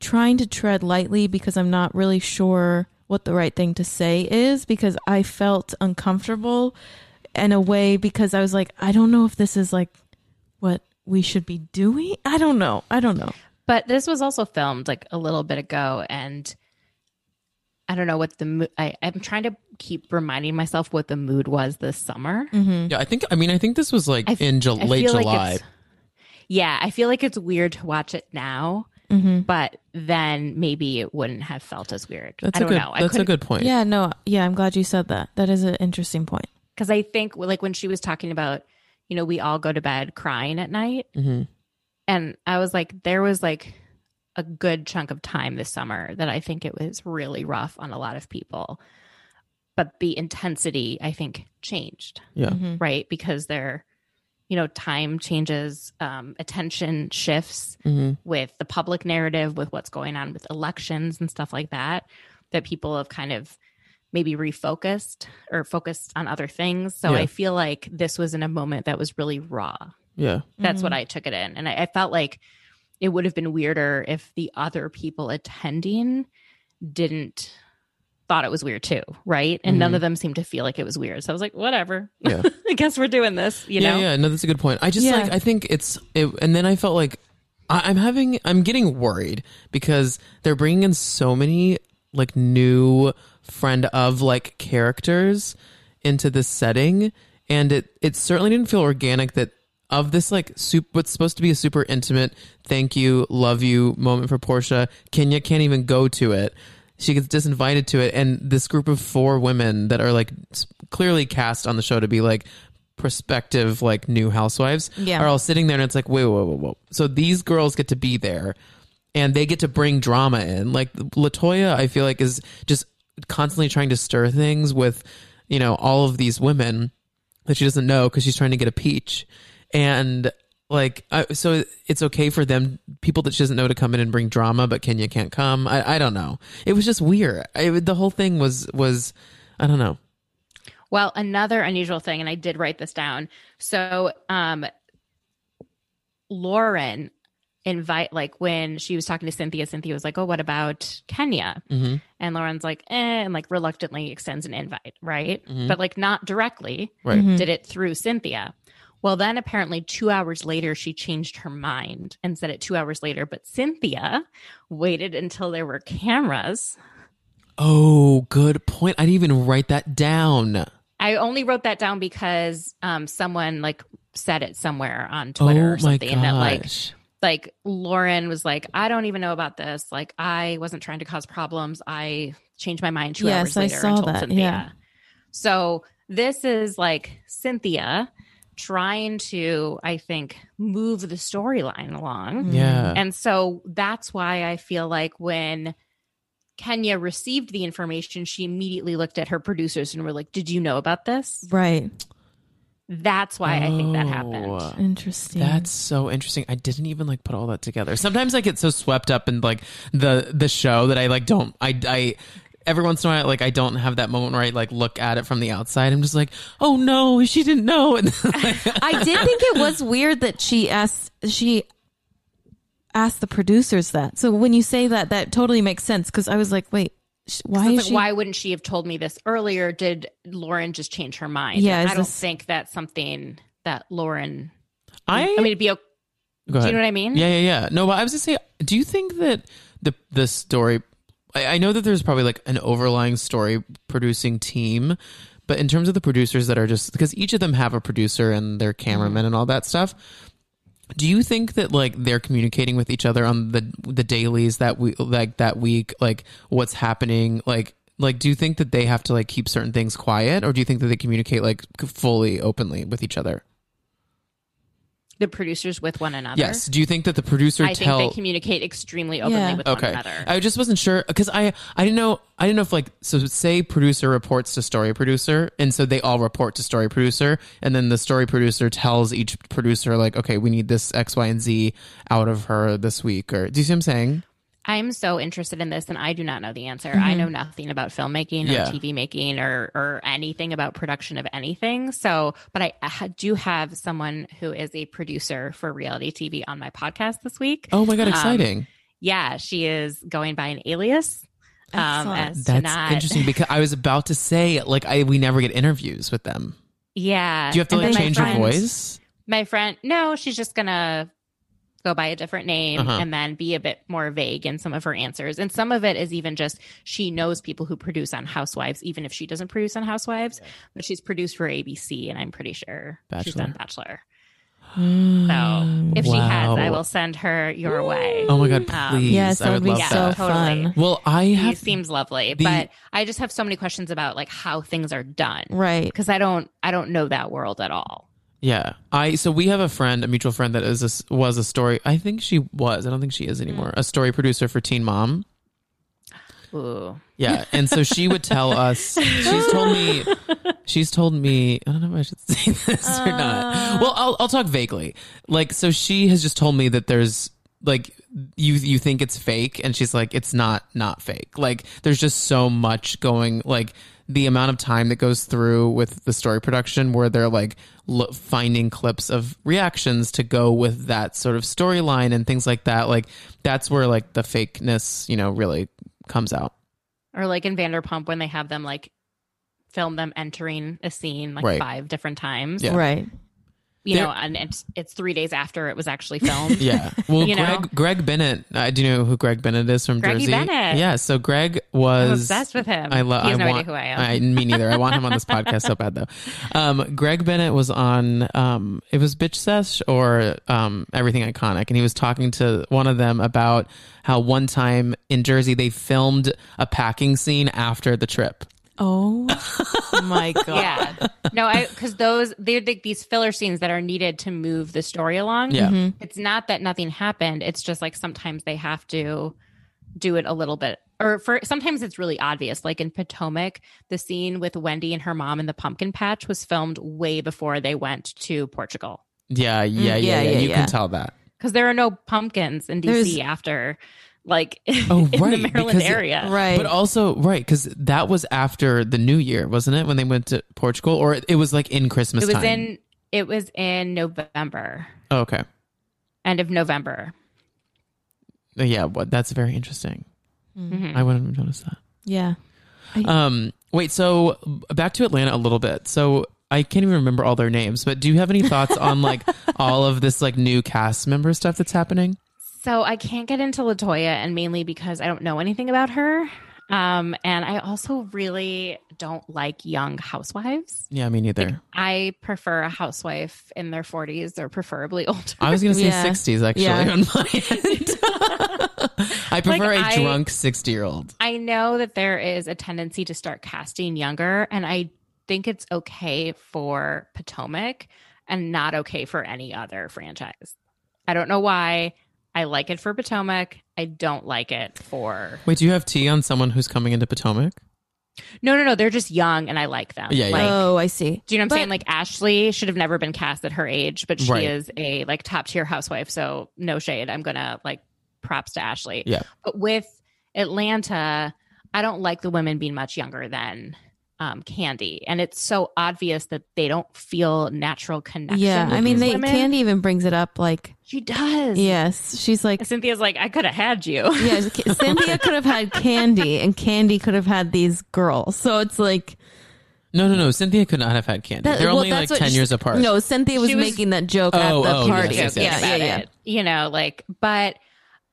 trying to tread lightly because I'm not really sure what the right thing to say is because I felt uncomfortable in a way because I was like, I don't know if this is like what we should be doing. I don't know. I don't know. But this was also filmed like a little bit ago, and I don't know what the mo- I, I'm trying to keep reminding myself what the mood was this summer. Mm-hmm. Yeah, I think. I mean, I think this was like I f- in Ju- late feel like July. yeah, I feel like it's weird to watch it now, Mm-hmm. but then maybe it wouldn't have felt as weird. that's I a don't good. know. I That's a good point. Yeah, no, yeah, I'm glad you said that. That is an interesting point. Because I think like when she was talking about, you know, we all go to bed crying at night, hmm and I was like, there was like a good chunk of time this summer that I think it was really rough on a lot of people, but the intensity I think changed, Yeah. Mhm. right? Because there, you know, time changes, um, attention shifts hmm with the public narrative, with what's going on with elections and stuff like that, that people have kind of maybe refocused or focused on other things. So Yeah. I feel like this was in a moment that was really raw. Yeah. That's what I took it in. And I, I felt like it would have been weirder if the other people attending didn't thought it was weird too, right? And none Mhm. of them seemed to feel like it was weird. So I was like, whatever. Yeah. [LAUGHS] I guess we're doing this, you yeah, know? yeah. No, that's a good point. I just Yeah. like I think it's it, and then I felt like I, I'm having, I'm getting worried because they're bringing in so many like new friend of like characters into this setting, and it it certainly didn't feel organic that of this like soup what's supposed to be a super intimate thank you love you moment for Porsha kenya can't even go to it. She gets disinvited to it and this group of four women that are like clearly cast on the show to be like prospective like new housewives Yeah. are all sitting there and it's like wait wait wait wait so these girls get to be there and they get to bring drama in. Like latoya i feel like is just constantly trying to stir things with you know all of these women that she doesn't know because she's trying to get a peach. And like I, so it's okay for them people that she doesn't know to come in and bring drama but kenya can't come. I, I don't know. It was just weird. The whole thing was was i don't know. Well, another unusual thing, and I did write this down. So, um, Lauren invite like when she was talking to Cynthia, Cynthia was like, "Oh, what about Kenya?" hmm And Lauren's like, "Eh," and like reluctantly extends an invite, right? Mhm. But like not directly. right Mhm. Did it through Cynthia. Well, then apparently two hours later, she changed her mind and said it two hours later. But Cynthia waited until there were cameras. oh good point i didn't even write that down I only wrote that down because um, someone like said it somewhere on Twitter oh or my something, and that like gosh like Lauren was like, I don't even know about this. Like, I wasn't trying to cause problems. I changed my mind two Yes, hours I later saw and told that, Cynthia. yeah. So this is like Cynthia trying to, I think, move the storyline along. Mm-hmm. yeah And so that's why I feel like when Kenya received the information, she immediately looked at her producers and were like, Did you know about this? Right. That's why I think that Oh. happened. Interesting. That's so interesting. I didn't even like put all that together. Sometimes I get so swept up in like the the show that I like don't I I every once in a while like I don't have that moment where I like look at it from the outside. I'm just like, "Oh no, she didn't know." [LAUGHS] And [LAUGHS] I did think it was weird that she asked she asked the producers that. So when you say that, that totally makes sense because I was like, wait, sh- why it's she? why wouldn't she have told me this earlier? Did Lauren just change her mind? Yeah, I don't this- think that's something that Lauren. I I mean, it'd be. okay. Do you know what I mean? Yeah, yeah, yeah. No, but I was gonna say, do you think that the the story? I, I know that there's probably like an overlying story producing team, but in terms of the producers that are just because each of them have a producer and their mm-hmm. cameraman and all that stuff. Do you think that like they're communicating with each other on the the dailies that we like that week, like what's happening, like like do you think that they have to like keep certain things quiet, or do you think that they communicate like fully openly with each other? The producers with one another. Yes. Do you think that the producer I tell think they communicate extremely openly Yeah. with okay one another. i just wasn't sure because i i didn't know i didn't know if like so say producer reports to story producer and so they all report to story producer and then the story producer tells each producer like okay we need this x y and z out of her this week or do you see what i'm saying I'm so interested in this, and I do not know the answer. I know nothing about filmmaking or Yeah. TV making or or anything about production of anything. So, but I, I do have someone who is a producer for reality TV on my podcast this week. oh my god Um, exciting Yeah, she is going by an alias. Um, that's Tanat. interesting because i was about to say like i we never get interviews with them Yeah. do you have to like change your voice My friend, no, she's just gonna go by a different name Uh-huh. and then be a bit more vague in some of her answers. And some of it is even just she knows people who produce on Housewives, even if she doesn't produce on Housewives, but she's produced for ABC, and I'm pretty sure she's done Bachelor. [GASPS] So if she has, I will send her your [GASPS] way. oh my god Um, please yes, that i would would be love Yeah, so that totally. fun. well i He have seems lovely, the- but I just have so many questions about like how things are done Right. because I don't I don't know that world at all. Yeah, I so we have a friend, a mutual friend that is a, was a story. I think she was. I don't think she is anymore. Mm. A story producer for Teen Mom. Ooh. Yeah, and so she would tell [LAUGHS] us. She's told me. [LAUGHS] She's told me. I don't know if I should say [LAUGHS] this or not. Uh. Well, I'll I'll talk vaguely. Like, so she has just told me that there's like you you think it's fake, and she's like, it's not not fake. Like, there's just so much going. Like the amount of time that goes through with the story production, where they're like lo- finding clips of reactions to go with that sort of storyline and things like that. Like, that's where like the fakeness, you know, really comes out. Or like in Vanderpump when they have them like film them entering a scene like Right. five different times. Yeah. Right. You know, and it's it's three days after it was actually [LAUGHS] filmed. Yeah. Well, You know? Greg Greg Bennett. Uh, do you know who Greg Bennett is from Greggy Jersey? Bennett. Yeah. So Greg was I'm obsessed with him. I love. I no want, idea who I am. I, me neither. I want him on this [LAUGHS] podcast so bad though. Um, Greg Bennett was on. Um, it was Bitch Sesh or um, Everything Iconic, and he was talking to one of them about how one time in Jersey they filmed a packing scene after the trip. Oh my [LAUGHS] god. yeah. No, I because those they're like these filler scenes that are needed to move the story along. Yeah. Mm-hmm. It's not that nothing happened. It's just like sometimes they have to do it a little bit or for sometimes it's really obvious like in potomac the scene with wendy and her mom in the pumpkin patch was filmed way before they went to portugal Yeah. Yeah. Yeah. Mm, yeah, yeah, yeah, You yeah. can tell that. because there are no pumpkins in dc There's- after like [LAUGHS] Oh, in right, the maryland because- area Right. But also, right, because that was after the New Year, wasn't it? When they went to Portugal, or it was like in Christmas it was time. in it was in november Oh, okay. end of november Yeah. What? That's very interesting. Mhm. I wouldn't have noticed that. yeah. Um, wait, so back to Atlanta a little bit. So I can't even remember all their names, but do you have any thoughts on like [LAUGHS] all of this like new cast member stuff that's happening? So I can't get into Latoya, and mainly because I don't know anything about her. Um, and I also really don't like young housewives. Yeah, me neither. I prefer a housewife in their 40s or preferably [LAUGHS] older. I was gonna say Yeah. 60s actually Yeah. on my end. [LAUGHS] I prefer Like, a I- drunk 60 year old. I know that there is a tendency to start casting younger, and I think it's okay for Potomac and not okay for any other franchise. I don't know why. I like it for Potomac. I don't like it for Wait, do you have tea on someone who's coming into Potomac? no, no, no. They're just young, and I like them. Yeah, yeah. Like, oh, I see. Do you know what I'm But- saying? Like Ashley should have never been cast at her age, but she Right. is a like top tier housewife. So no shade. I'm gonna like props to Ashley. Yeah. But with Atlanta, I don't like the women being much younger than um, Kandi, and it's so obvious that they don't feel natural connection. Yeah, I mean, they women. Kandi even brings it up. Like, She does. yes, she's like, And Cynthia's like, I could have had you. [LAUGHS] yeah, [LAUGHS] Cynthia could have had Kandi, and Kandi could have had these girls. So it's like No, no, no. Cynthia could not have had Kandi. that- They're well, only like 10 she- years apart. No, Cynthia was, was- making that joke at Oh, the oh, party. yes, joking yes. Yeah, yeah, yeah. it, You know, like, but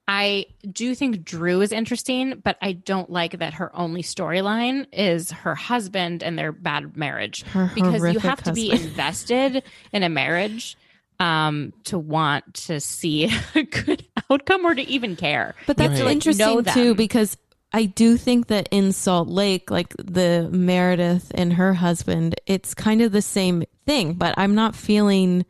I do think Drew is interesting, but I don't like that her only storyline is her husband and their bad marriage. Her because you horrific have to be [LAUGHS] invested in a marriage um to want to see [LAUGHS] a good outcome or to even care. But that's Right. Interesting know too because I do think that in Salt Lake, like the Meredith and her husband, it's kind of the same thing. But I'm not feeling.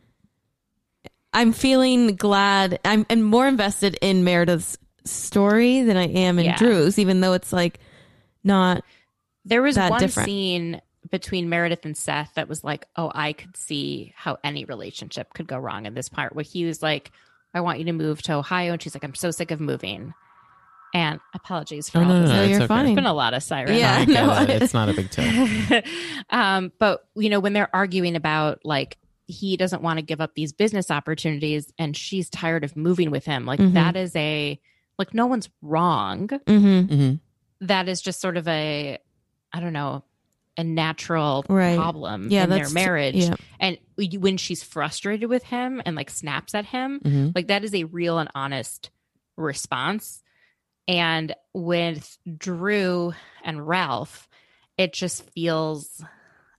I'm feeling glad. I'm and more invested in Meredith's story than I am in Yeah. Drew's, even though it's like not. There was that one different. scene between Meredith and Seth that was like, oh, I could see how any relationship could go wrong in this part where he was like, I want you to move to Ohio. And she's like, I'm so sick of moving. And apologies for Oh, all no, no, this. no, No, it's you're okay. fine. There's been a lot of sirens. Yeah, I [LAUGHS] no, it. It's not a big deal. [LAUGHS] um, but you know, when they're arguing about like he doesn't want to give up these business opportunities and she's tired of moving with him, like Mhm. that is a like no one's wrong. hmm hmm That is just sort of a I don't know, a natural Right. problem Yeah, in their that's marriage. Yeah, And when she's frustrated with him and like snaps at him, hmm like that is a real and honest response. And with Drew and Ralph, it just feels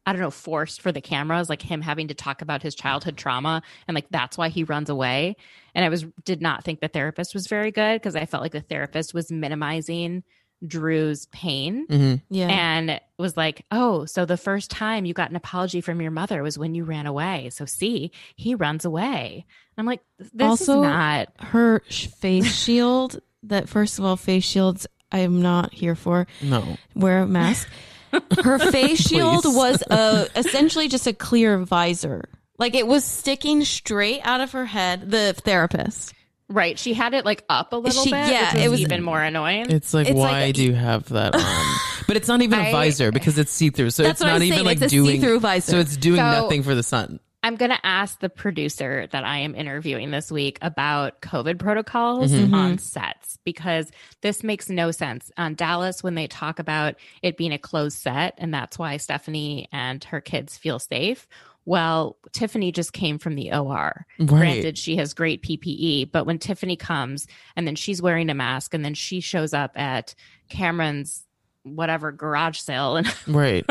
I don't know, forced for the cameras, like him having to talk about his childhood trauma and like that's why he runs away. And I was did not think the therapist was very good because I felt like the therapist was minimizing Drew's pain hmm yeah. and was like, "Oh, so the first time you got an apology from your mother was when you ran away. So see, he runs away." I'm like, "This Also- is not." her face [LAUGHS] shield. That first of all, face shields. I am not here for. No. wear a mask. [LAUGHS] Her [LAUGHS] face shield was a, [LAUGHS] essentially just a clear visor. Like it was sticking straight out of her head. The therapist. Right, she had it like up a little She- bit, yeah, which was, it was- even more annoying. It's like, It's why like- do you have that [LAUGHS] on? But it's not even a I- visor because it's see through. So That's it's what not I'm even saying. like It's a doing. see-through visor. So it's doing So- nothing for the sun. I'm going to ask the producer that I am interviewing this week about COVID protocols Mhm. on sets because this makes no sense. On Dallas, when they talk about it being a closed set, and that's why Stephanie and her kids feel safe. Well, Tiffany just came from the OR. Right. Granted, she has great PPE, but when Tiffany comes and then she's wearing a mask and then she shows up at Kameron's whatever garage sale and [LAUGHS] Right.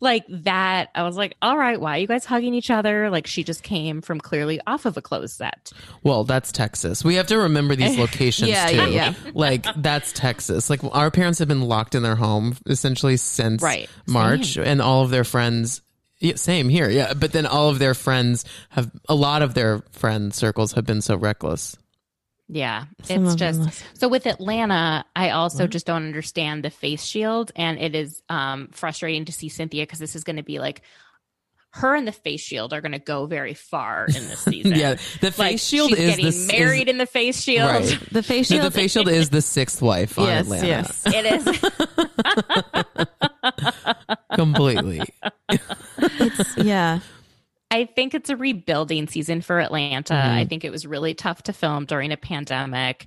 like that, I was like, all right, why are you guys hugging each other? Like she just came from clearly off of a closed set. Well, that's Texas. We have to remember these [LAUGHS] locations Yeah, too. yeah, yeah. Like that's Texas. Like our parents have been locked in their home essentially since Right. March, and all of their friends. Yeah, same here. Yeah, but then all of their friends have a lot of their friend circles have been so reckless. Yeah, Some it's just so with Atlanta. I also just don't understand the face shield, and it is um, frustrating to see Cynthia because this is going to be like her and the face shield are going to go very far in this [LAUGHS] season. Yeah, the face like, shield she's is getting the married is- in the face shield. Right. [LAUGHS] The face No, shield. the face shield is the sixth wife on yes, Atlanta. yes. It is. [LAUGHS] Completely. It's yeah. I think it's a rebuilding season for Atlanta. Mhm. I think it was really tough to film during a pandemic.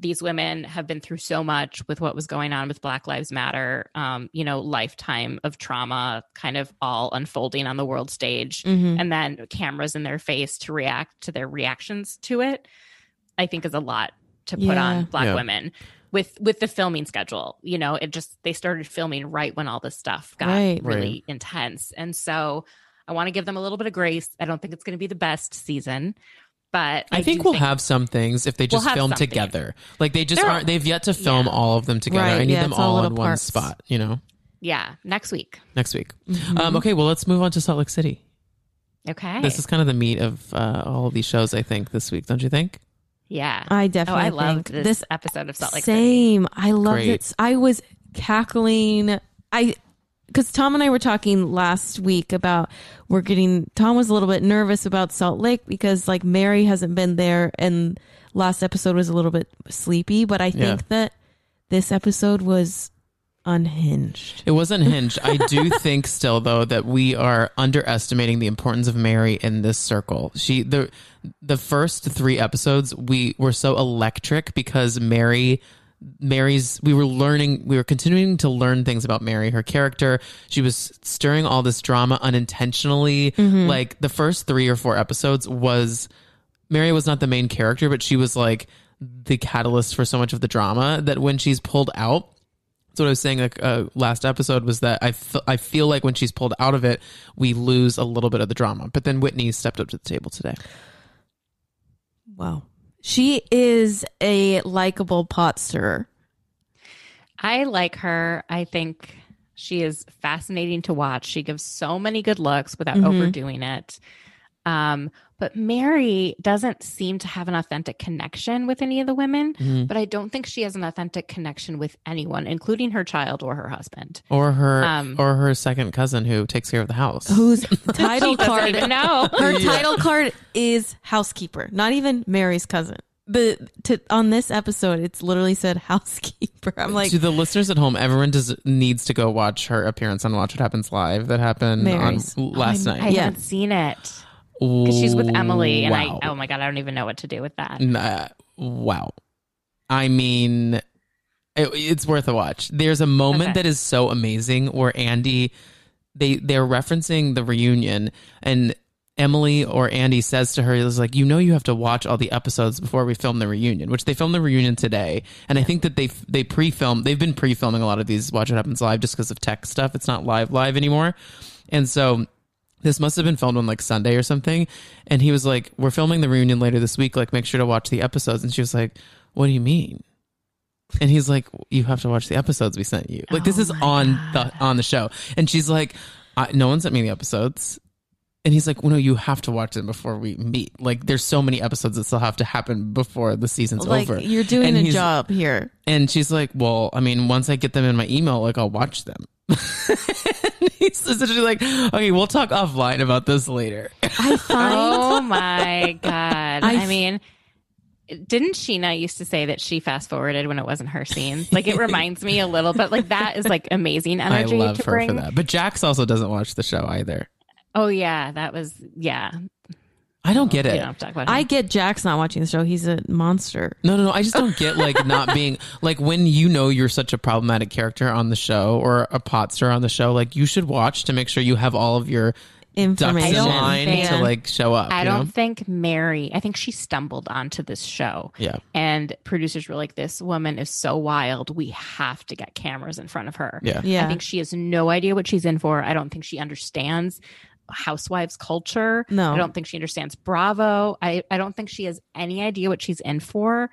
These women have been through so much with what was going on with Black Lives Matter, um, you know, lifetime of trauma kind of all unfolding on the world stage, Mhm. and then cameras in their face to react to their reactions to it. I think is a lot to put Yeah. on Black Yeah. women with with the filming schedule. You know, it just they started filming right when all this stuff got Right. really intense, and so I want to give them a little bit of grace. I don't think it's going to be the best season, but I, I, think we'll have some things if they We'll just film something. together. Like they just They're- aren't. They've yet to film Yeah. all of them together. Right, I need yeah, them all all in one parts. spot. You know, Yeah, next week. next week. Mm-hmm. Um, okay, well, let's move on to Salt Lake City. Okay. This is kind of the meat of uh, all of these shows. I think this week, don't you think? yeah. I oh, definitely I loved this, this episode of Salt Lake City. Same. I loved Great. it. I was cackling. I because Tom and I were talking last week about we're getting Tom was a little bit nervous about Salt Lake because like Mary hasn't been there and last episode was a little bit sleepy, but I think Yeah. that this episode was unhinged. It was unhinged. I do [LAUGHS] think still though that we are underestimating the importance of Mary in this circle. She the the first three episodes we were so electric because Mary Mary's we were learning we were continuing to learn things about Mary, her character. She was stirring all this drama unintentionally. Like the first 3 or 4 episodes was Mary was not the main character, but she was like the catalyst for so much of the drama that when she's pulled out that's what I was saying like uh, last episode was that I, f- I feel like when she's pulled out of it, we lose a little bit of the drama. But then Whitney stepped up to the table today. Wow. She is a likable pot stirrer. I like her. I think she is fascinating to watch. She gives so many good looks without Mhm. overdoing it. Um, but Mary doesn't seem to have an authentic connection with any of the women, Mhm. but I don't think she has an authentic connection with anyone, including her child or her husband. Or her Um, or her second cousin who takes care of the house. Whose [LAUGHS] title card even know. Her title card is housekeeper, not even Mary's cousin. but to, on this episode, it's literally said housekeeper. I'm like, to the listeners at home, everyone does needs to go watch her appearance on Watch What Happens Live that happened Mary's. on last Oh, I- I. Yeah. haven't seen it because she's with Emily, and Wow. I oh my god, I don't even know what to do with that. Nah, wow. I mean, it, it's worth a watch. There's a moment Okay. that is so amazing where Andy, they they're referencing the reunion, and Emily or Andy says to her, "Is like you know you have to watch all the episodes before we film the reunion," which they filmed the reunion today, and I think that they they pre-film they've been pre-filming a lot of these Watch What Happens Live just because of tech stuff. It's not live live anymore, and so this must have been filmed on like Sunday or something. And he was like, We're filming the reunion later this week. Like, make sure to watch the episodes. And she was like, What do you mean? And he's like, You have to watch the episodes we sent you. Like, this Oh is on God. the on the show. And she's like, I, No one sent me the episodes. And he's like, Well, no, you have to watch them before we meet. Like, there's so many episodes that still have to happen before the season's like over. you're doing And a job here. And she's like, Well, I mean, once I get them in my email, like, I'll watch them. And [LAUGHS] he's essentially like, Okay, we'll talk offline about this later. I find [LAUGHS] Oh my god! I I, mean, didn't Scheana used to say that she fast forwarded when it wasn't her scene? Like it reminds me a little, but like that is like amazing I energy love to her bring. for that. But Jax also doesn't watch the show either. Oh yeah, that was yeah. I don't get We it. don't have to talk about. I get Jax not watching the show. He's a monster. No, no, no. I just don't get like not [LAUGHS] being like when you know you're such a problematic character on the show or a pot stir on the show. Like you should watch to make sure you have all of your information. in don't line think- to like show up. I you don't know? think Mary, I think she stumbled onto this show. Yeah. And producers were like, this woman is so wild. We have to get cameras in front of her. Yeah. Yeah. I think she has no idea what she's in for. I don't think she understands housewives culture. No. I don't think she understands Bravo. I, I don't think she has any idea what she's in for.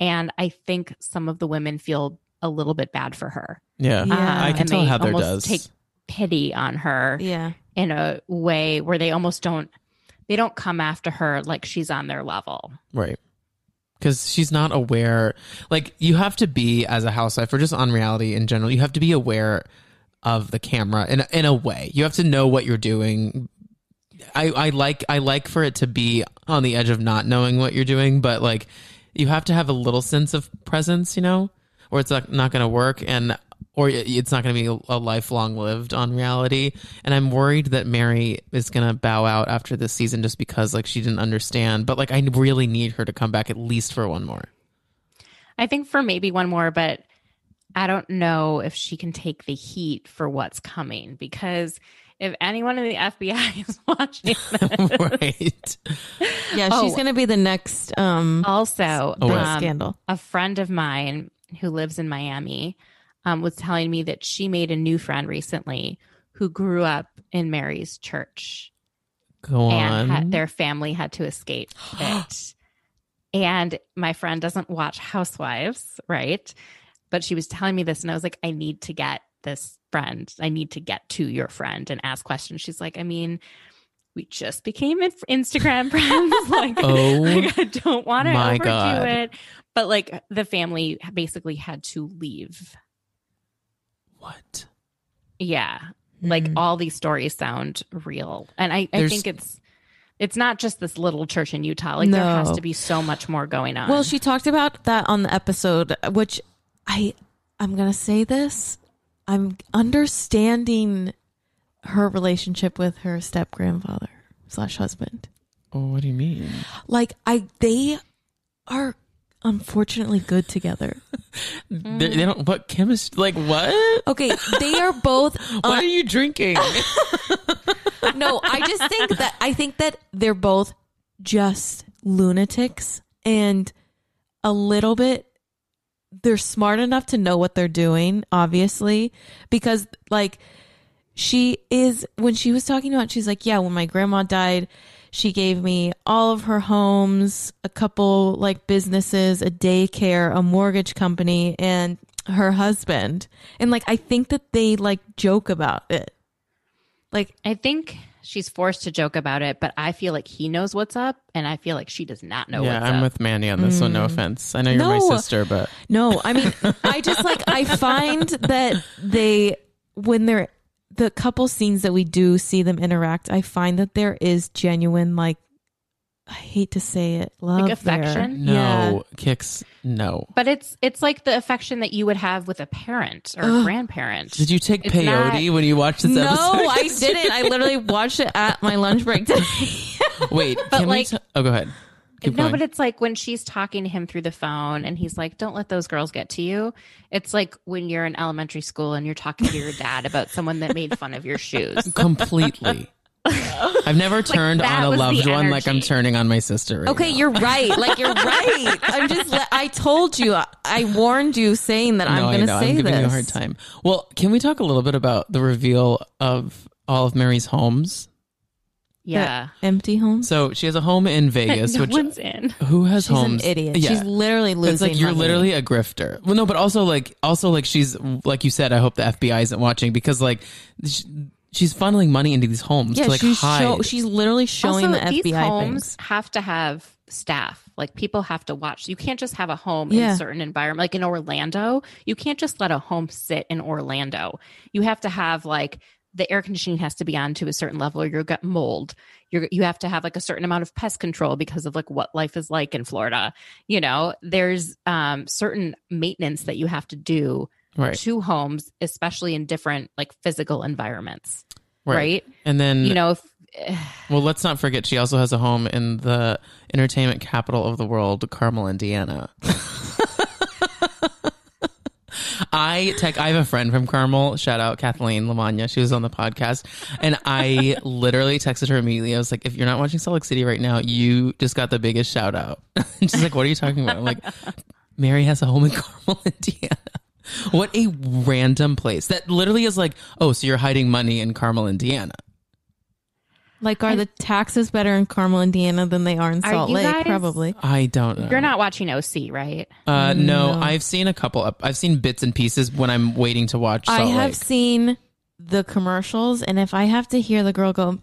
And I think some of the women feel a little bit bad for her. Yeah. Yeah. Um, I can and tell they Heather almost does. take pity on her yeah. in a way where they almost don't they don't come after her like she's on their level. Right. Because she's not aware. Like, you have to be, as a housewife, or just on reality in general, you have to be aware of the camera in, in a way. You have to know what you're doing. I, I like I like for it to be on the edge of not knowing what you're doing, but like you have to have a little sense of presence, you know, or it's not, not going to work, and or it's not going to be a lifelong lived on reality. And I'm worried that Mary is going to bow out after this season just because like she didn't understand. But like I really need her to come back at least for one more. I think for maybe one more, but I don't know if she can take the heat for what's coming because if anyone in the [LAUGHS] FBI is [LAUGHS] watching this, [LAUGHS] right. Yeah, Oh. she's gonna be the next um also Oh, wait. um, scandal. a friend of mine who lives in Miami um, was telling me that she made a new friend recently who grew up in Mary's church Go and on. had, their family had to escape [GASPS] it. And my friend doesn't watch Housewives, right? But she was telling me this, and I was like, I need to get this friend. I need to get to your friend and ask questions. She's like, I mean, we just became Instagram [LAUGHS] friends. [LAUGHS] like, Oh, like, I don't want to overdo God. it. But like, the family basically had to leave. what? Yeah, like Mhm. all these stories sound real, and I, I think it's it's not just this little church in Utah. Like there has to be so much more going on. Well, she talked about that on the episode, which I I'm gonna say this. I'm understanding her relationship with her step grandfather slash husband. Oh, what do you mean? Like I they are unfortunately good together. [LAUGHS] They, they don't. What chemistry? Like what? Okay, they are both [LAUGHS] what uh, are you drinking? [LAUGHS] no, I just think that I think that they're both just lunatics and a little bit they're smart enough to know what they're doing, obviously, because like she is when she was talking about she's like, Yeah, when my grandma died, she gave me all of her homes, a couple like businesses, a daycare, a mortgage company, and her husband. And like I think that they like joke about it. Like I think she's forced to joke about it, but I feel like he knows what's up, and I feel like she does not know yeah, what's I'm up. with Mandy on this one. No mm. offense. I know you're my sister, but No, I mean, I just like I find that they when they're the couple scenes that we do see them interact, I find that there is genuine like I hate to say it, love there. affection? no Yeah. kicks. No. but it's it's like the affection that you would have with a parent or a grandparent. Did you take It's peyote not- when you watched this No, episode? No, I didn't. I literally watched it at my lunch break today. [LAUGHS] Wait, [LAUGHS] But can like- we? T- oh, go ahead. Keep no, going. but it's like when she's talking to him through the phone and he's like, Don't let those girls get to you. It's like when you're in elementary school and you're talking to your dad about someone that made fun of your shoes. completely. [LAUGHS] I've never turned that on a loved one like I'm turning on my sister. Right Okay, now. you're right. Like you're right. [LAUGHS] I'm just. le- I told you. I warned you, saying that I'm going to say I'm giving this. you a hard time. Well, can we talk a little bit about the reveal of all of Mary's homes? Yeah. Empty home. So she has a home in [LAUGHS] Vegas, no which one's in. who has She's homes? an idiot. Yeah. She's literally losing. it's like you're money. literally a grifter. Well, no, but also like also like she's like you said. I hope the FBI isn't watching because like sh- she's funneling money into these homes Yeah, to like she's hide. show, she's literally showing also, the these FBI homes things. have to have staff. Like people have to watch. You can't just have a home in a certain environment. Like in Orlando, you can't just let a home sit in Orlando. You have to have like the air conditioning has to be on to a certain level or you'll get mold. You're, you have to have like a certain amount of pest control because of like what life is like in Florida. You know, there's um, certain maintenance that you have to do right, to homes, especially in different like physical environments. right, Right. And then You know, if, [SIGHS] Well, let's not forget she also has a home in the entertainment capital of the world, Carmel, Indiana. [LAUGHS] I tech. I have a friend from Carmel. Shout out Kathleen Lamagna. She was on the podcast, and I [LAUGHS] literally texted her immediately. I was like, "If you're not watching Salt Lake City right now, you just got the biggest shout out." [LAUGHS] She's like, "What are you talking about?" I'm like, "Mary has a home in Carmel, Indiana." What a random place that literally is like, "Oh, so you're hiding money in Carmel, Indiana." Like, are the taxes better in Carmel, Indiana than they are in Are Salt you Lake? guys- Probably. I don't know. You're not watching OC, right? Uh, no, I've seen a couple. Of, I've seen bits and pieces when I'm waiting to watch. Salt I have Lake. seen the commercials, and if I have to hear the girl go,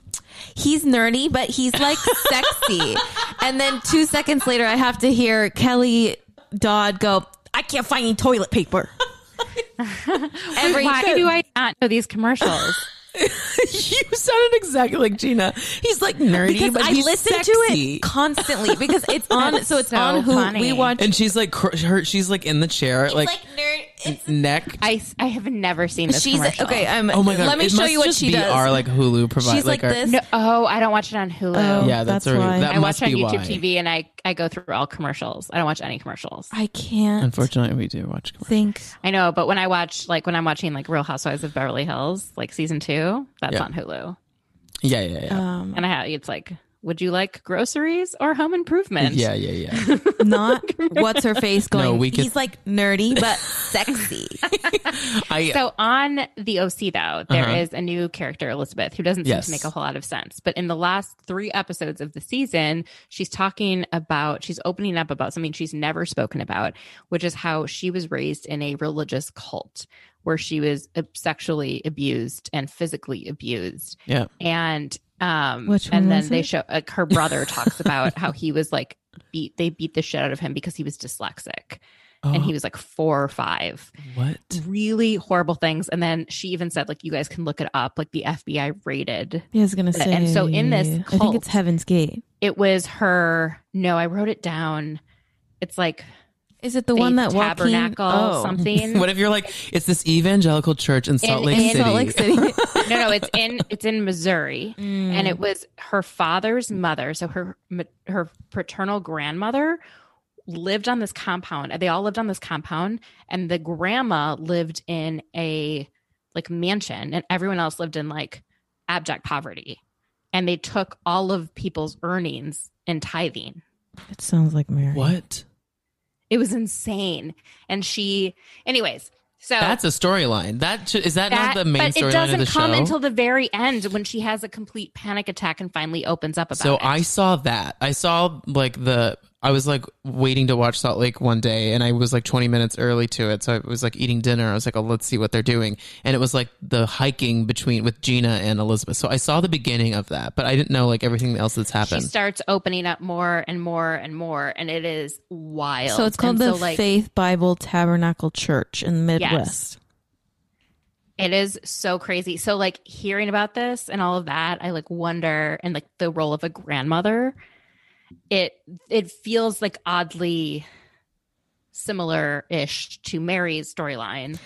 he's nerdy, but he's like [LAUGHS] sexy. And then two seconds later, I have to hear Kelly Dodd go, I can't find any toilet paper. [LAUGHS] Every Why do I not know these commercials? [LAUGHS] you sounded exactly like Gina. He's like nerdy, because but I he's listen sexy. to it constantly because [LAUGHS] it's on. so it's so on who funny. we watch. And she's like, cr- her, she's like in the chair, like, nerd. It's, neck. I, I have never seen this she's commercial. okay. I'm, oh my god! Let me it show you what just she does. Our like Hulu provide. she's like, our- this. No, oh, I don't watch it on Hulu. Oh. Yeah, that's, That's a, why. that I must watch on be YouTube why. TV and I, I go through all commercials. I don't watch any commercials. I can't Unfortunately, we do watch. commercials. think. I know, but when I watch like when I'm watching like Real Housewives of Beverly Hills, like season two, that's Yeah. on Hulu. Yeah, yeah, yeah, Um, And I have it's like, would you like groceries or home improvement? yeah, yeah, yeah. [LAUGHS] not what's her face going. No, we could- He's like nerdy but sexy. [LAUGHS] I So on the OC though, there is Uh-huh. a new character, Elizabeth, who doesn't seem Yes. to make a whole lot of sense. But in the last three episodes of the season, she's talking about, she's opening up about something she's never spoken about, which is how she was raised in a religious cult where she was uh, sexually abused and physically abused. yeah. And um Which and then they it? show like her brother [LAUGHS] talks about how he was like beat they beat the shit out of him because he was dyslexic and he Oh, was like four or five what? really horrible things. And then she even said, like, you guys can look it up. Like the FBI rated. I was gonna say. And so in this I think it's Heaven's Gate. It was her. No, I wrote it down. It's like Is it the Faith one that Joaquin? tabernacle Oh. something. [LAUGHS] What if you're like, it's this evangelical church in Salt In- Lake in City? Salt Lake City. [LAUGHS] no, no, it's in it's in Missouri, Mm. and it was her father's mother. So her her paternal grandmother lived on this compound. They all lived on this compound, and the grandma lived in a like mansion, and everyone else lived in like abject poverty. And they took all of people's earnings and tithing. It sounds like Mary. what? It was insane. And she, anyways, so That's a storyline. That is that, that- not the main but it doesn't of the come show? until the very end when she has a complete panic attack and finally opens up about so it. So I saw that. I saw like the. I was like waiting to watch Salt Lake one day, and I was like 20 minutes early to it. So I was like eating dinner. I was like, "Oh, let's see what they're doing." And it was like the hiking between with Gina and Elizabeth. So I saw the beginning of that, but I didn't know like everything else that's happened. she happened. starts opening up more and more and more, and it is wild. So it's called And the so, like, Faith Bible Tabernacle Church in the Midwest. It is so crazy. So like hearing about this and all of that, I like wonder and like the role of a grandmother. It it feels like oddly similar-ish to Mary's storyline.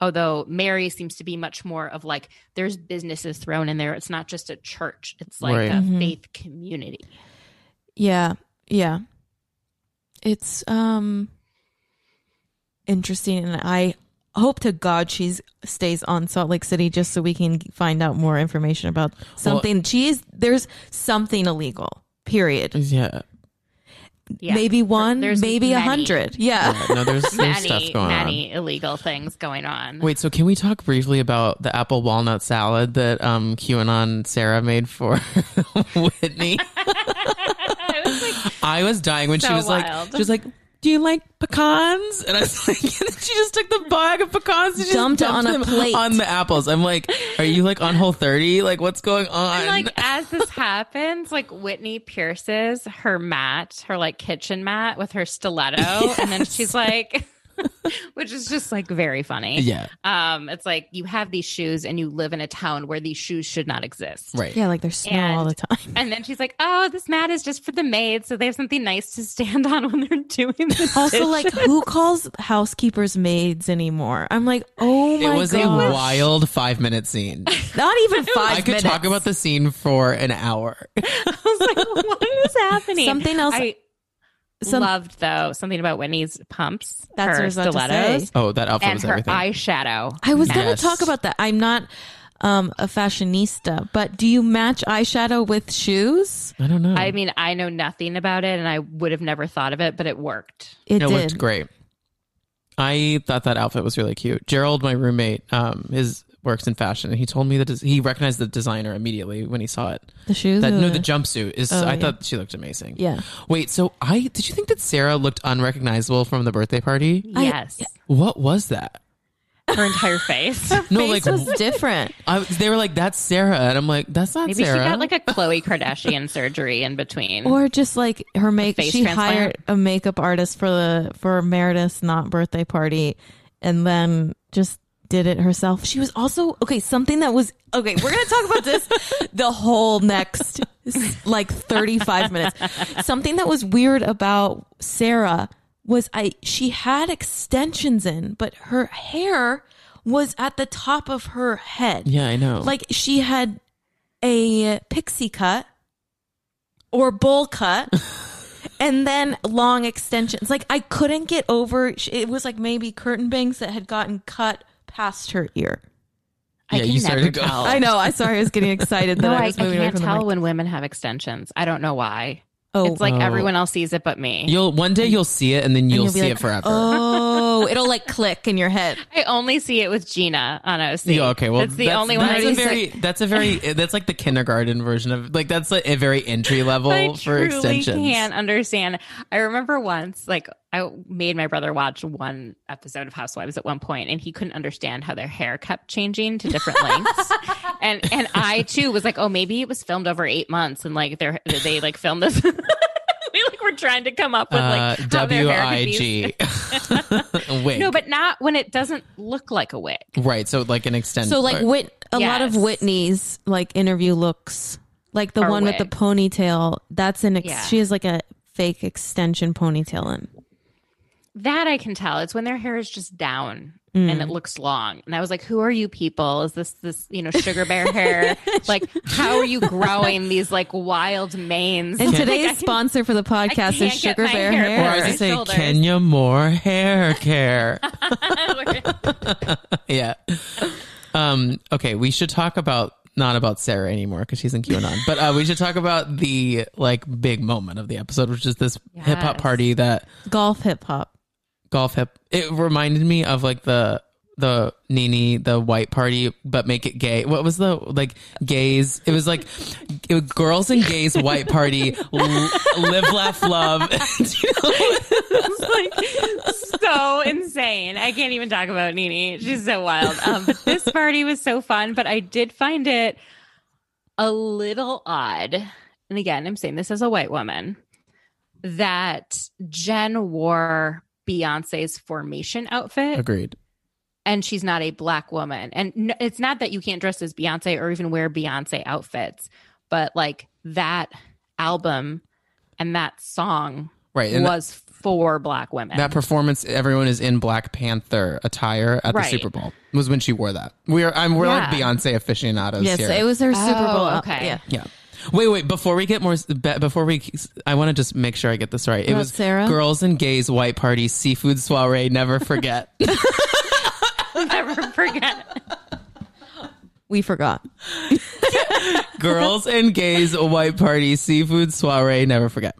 Although Mary seems to be much more of like there's businesses thrown in there. It's not just a church. It's like Right. a Mhm. faith community. Yeah, yeah. It's um interesting, and I hope to God she's stays on Salt Lake City just so we can find out more information about something. she is there's something illegal. Period. yeah. Yeah. Maybe one, There's maybe a many. hundred. Yeah. yeah. No, there's, there's stuff many, going on. many illegal things going on. Wait, so can we talk briefly about the apple walnut salad that um QAnon Sarah made for [LAUGHS] Whitney? [LAUGHS] I was like, I was dying when she was wild. like, she was like, "Do you like pecans?" And I was [LAUGHS] like, and she just took the bag of pecans and she Dumped it just on a plate. on the apples. I'm like, "Are you like on Whole 30? Like, what's going on?" And like [LAUGHS] as this happens, like Whitney pierces her mat, her like kitchen mat with her stiletto, [LAUGHS] and then she's like, [LAUGHS] which is just like very funny. yeah, Um, it's like you have these shoes and you live in a town where these shoes should not exist. right. Yeah, like there's snow all the time. And then she's like, "Oh, this mat is just for the maids, so they have something nice to stand [LAUGHS] on when they're doing the Also, like, who calls housekeepers maids anymore? I'm like, oh my god, It was gosh. a wild five minute scene. [LAUGHS] Not even five I could minutes. talk about the scene for an hour. I was like, "What is happening?" Something else- I, Some- loved though something about Whitney's pumps. That's what I her was about to stilettos, say. Oh, that outfit and was her everything. eyeshadow. I was going to talk about that. I'm not um, a fashionista, but do you match eyeshadow with shoes? I don't know. I mean, I know nothing about it, and I would have never thought of it, but it worked. It, it did. looked great. I thought that outfit was really cute. Gerald, my roommate, um, his works in fashion, and he told me that des- he recognized the designer immediately when he saw it. The shoes? That or no, the jumpsuit is. Oh, I yeah. thought she looked amazing. Yeah. Wait, so I did you think that Sarah looked unrecognizable from the birthday party? I- Yes, What was that? her entire face. [LAUGHS] No, Face like was different. I, they were like, "That's Sarah," and I'm like, "That's not Maybe Sarah." Maybe she got like a Khloe Kardashian surgery in between. Or just like her make face she transplant? hired a makeup artist for the for Meredith's not birthday party and then just did it herself. She was also okay, something that was okay, we're gonna talk about this [LAUGHS] the whole next like 35 minutes. Something that was weird about Sarah was I she had extensions in, but her hair was at the top of her head. yeah, I know. Like she had a pixie cut or bowl cut [LAUGHS] and then long extensions. Like I couldn't get over it was like maybe curtain bangs that had gotten cut past her ear. I Yeah, can you started never to go- tell. I know. I sorry I was getting excited that No, I I, was I moving away can't from tell when women have extensions. I don't know why. Oh, It's like Oh. everyone else sees it but me. you'll one day you'll see it, and then you'll, you'll see like, it forever. oh, it'll like click in your head. I only see it with Gina on OC. Yeah, okay, well, that's the only one. That's I a see. very. That's a very. [LAUGHS] That's like the kindergarten version of like that's like a very entry level I for truly extensions. can't understand. I remember once, like, I made my brother watch one episode of Housewives at one point, and he couldn't understand how their hair kept changing to different [LAUGHS] lengths. and and I too was like, oh, maybe it was filmed over eight months, and like they they like filmed this. [LAUGHS] we like were trying to come up with Uh, like how W their hair I could be- G. [LAUGHS] Wig. No, but not when it doesn't look like a wig. right. So like an extension. So like Whit, a lot of Whitney's like interview looks, like the Are one with the ponytail. That's an ex- Yeah. she has like a fake extension ponytail in. That I can tell. It's when their hair is just down Mm. and it looks long. And I was like, who are you people? Is this this, you know, sugar bear hair? [LAUGHS] like, how are you growing these like wild manes? And [LAUGHS] Like, I today's can- sponsor for the podcast is Sugar Bear hair or Hair. I was say shoulders. Kenya Moore hair [LAUGHS] care. yeah. Um. Okay. We should talk about not about Sarah anymore because she's in QAnon, but uh, we should talk about the like big moment of the episode, which is this hip hop party that Golf hip hop. Golf hip. It reminded me of like the the NeNe the white party, but make it gay. What was the like gays? It was like it was girls and gays white party. l- live, laugh, love. [LAUGHS] It's like so insane. I can't even talk about NeNe. She's so wild. Um, but this party was so fun, but I did find it a little odd. And again, I'm saying this as a white woman that Jen wore Beyonce's formation outfit Agreed. and she's not a black woman. And n- it's not that you can't dress as Beyonce or even wear Beyonce outfits, but like that album and that song Right. And was for black women. that performance, everyone is in Black Panther attire at the Super Bowl. Was when she wore that. We are. I'm. We're like Beyonce aficionados Yes, here. it was her Super Oh, Bowl. okay. Yeah. Yeah. Wait, wait. Before we get more, before we, I want to just make sure I get this right. It About was Sarah? girls and gays white party seafood soiree. Never forget. [LAUGHS] never forget. We forgot. [LAUGHS] girls and gays white party seafood soiree. Never forget.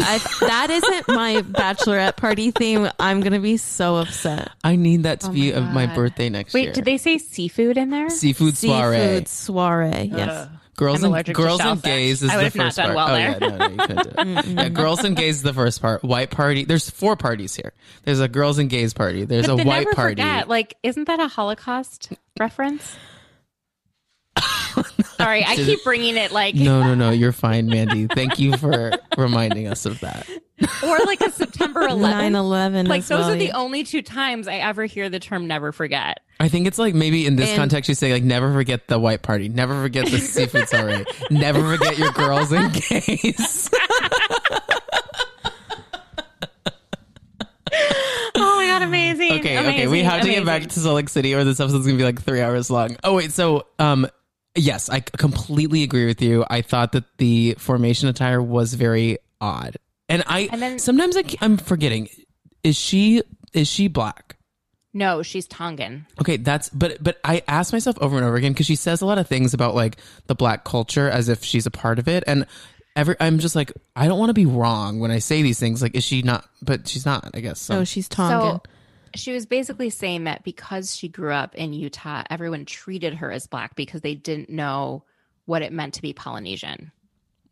I, that isn't my bachelorette party theme. I'm gonna be so upset. I need that to oh be my of my birthday next Wait, year. Wait, did they say seafood in there? seafood soiree? Seafood soiree. Yes. Girls and girls and gays is I the have not first done part. well oh there. yeah, no, no, you couldn't do it. [LAUGHS] yeah, girls and gays is the first part. White party. There's four parties here. There's a girls and gays party. There's But a white never party. forget. Like, isn't that a Holocaust reference? Sorry, I [LAUGHS] keep bringing it like, No, no, no. [LAUGHS] You're fine, Mandy. Thank you for reminding us of that. [LAUGHS] or like a September [LAUGHS] 11th. 9 11. Like, those are the only two times I ever hear the term never forget. I think it's like maybe in this And- context you say like never forget the white party, never forget the [LAUGHS] seafood soiree, never forget your girls and gays. Oh my God, amazing. Okay, okay, we amazing, have to get back to Salt Lake City, or this episode's gonna be like three hours long. Oh wait, so um, yes, I completely agree with you. I thought that the formation attire was very odd, And I And then- sometimes I, am forgetting. Is she is she black? No, she's Tongan. Okay, that's but but I ask myself over and over again because she says a lot of things about like the black culture as if she's a part of it, and every I'm just like I don't want to be wrong when I say these things. Like, is she not? But she's not. I guess. So. Oh, she's Tongan. So she was basically saying that because she grew up in Utah, everyone treated her as black because they didn't know what it meant to be Polynesian.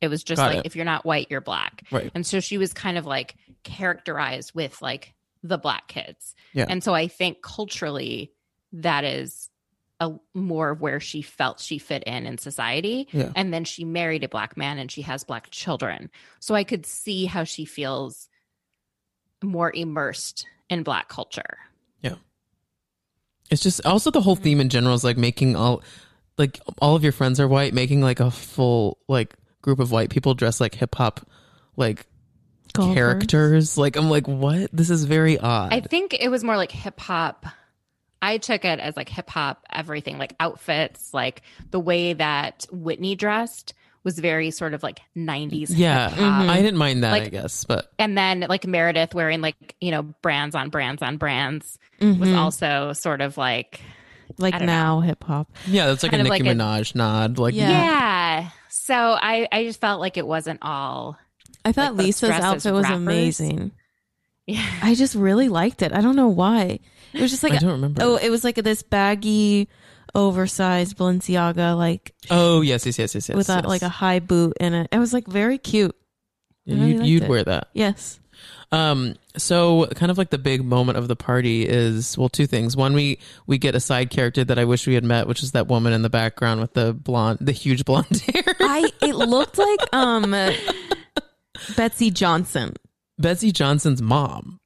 It was just Got like it. if you're not white, you're black. Right. And so she was kind of like characterized with like the black kids. Yeah. And so I think culturally that is a more of where she felt she fit in in society. Yeah. And then she married a black man and she has black children. So I could see how she feels more immersed in black culture. Yeah it's just also the whole mm-hmm. theme in general is like making all like all of your friends are white, making like a full like group of white people dressed like hip hop like Golfers. characters. Like I'm like, what? This is very odd. I think it was more like hip hop. I took it as like hip hop, everything, like outfits, like the way that Whitney dressed was very sort of like 90s yeah, hip hop. I didn't mind that. Like- I guess, but And then like Meredith wearing like, you know, brands on brands on brands was Mhm. also sort of like, like I don't know. now hip hop. yeah, that's like a Kind of Nicki like a- Minaj nod. Like, Yeah. yeah. So I, I just felt like it wasn't all, I thought Like Lisa's outfit was rappers. amazing. yeah. I just really liked it. I don't know why. It was just like I don't remember. oh, it was like this baggy, oversized Balenciaga, like oh yes, yes, yes, yes, yes. with a, yes. like a high boot in it. It was like very cute. Yeah, I really you'd, you'd it. wear that. Yes. Um, so kind of like the big moment of the party is well, two things. One, we we get a side character that I wish we had met, which is that woman in the background with the blonde, the huge blonde [LAUGHS] hair. I it looked like um Betsey Johnson. Betsey Johnson's mom.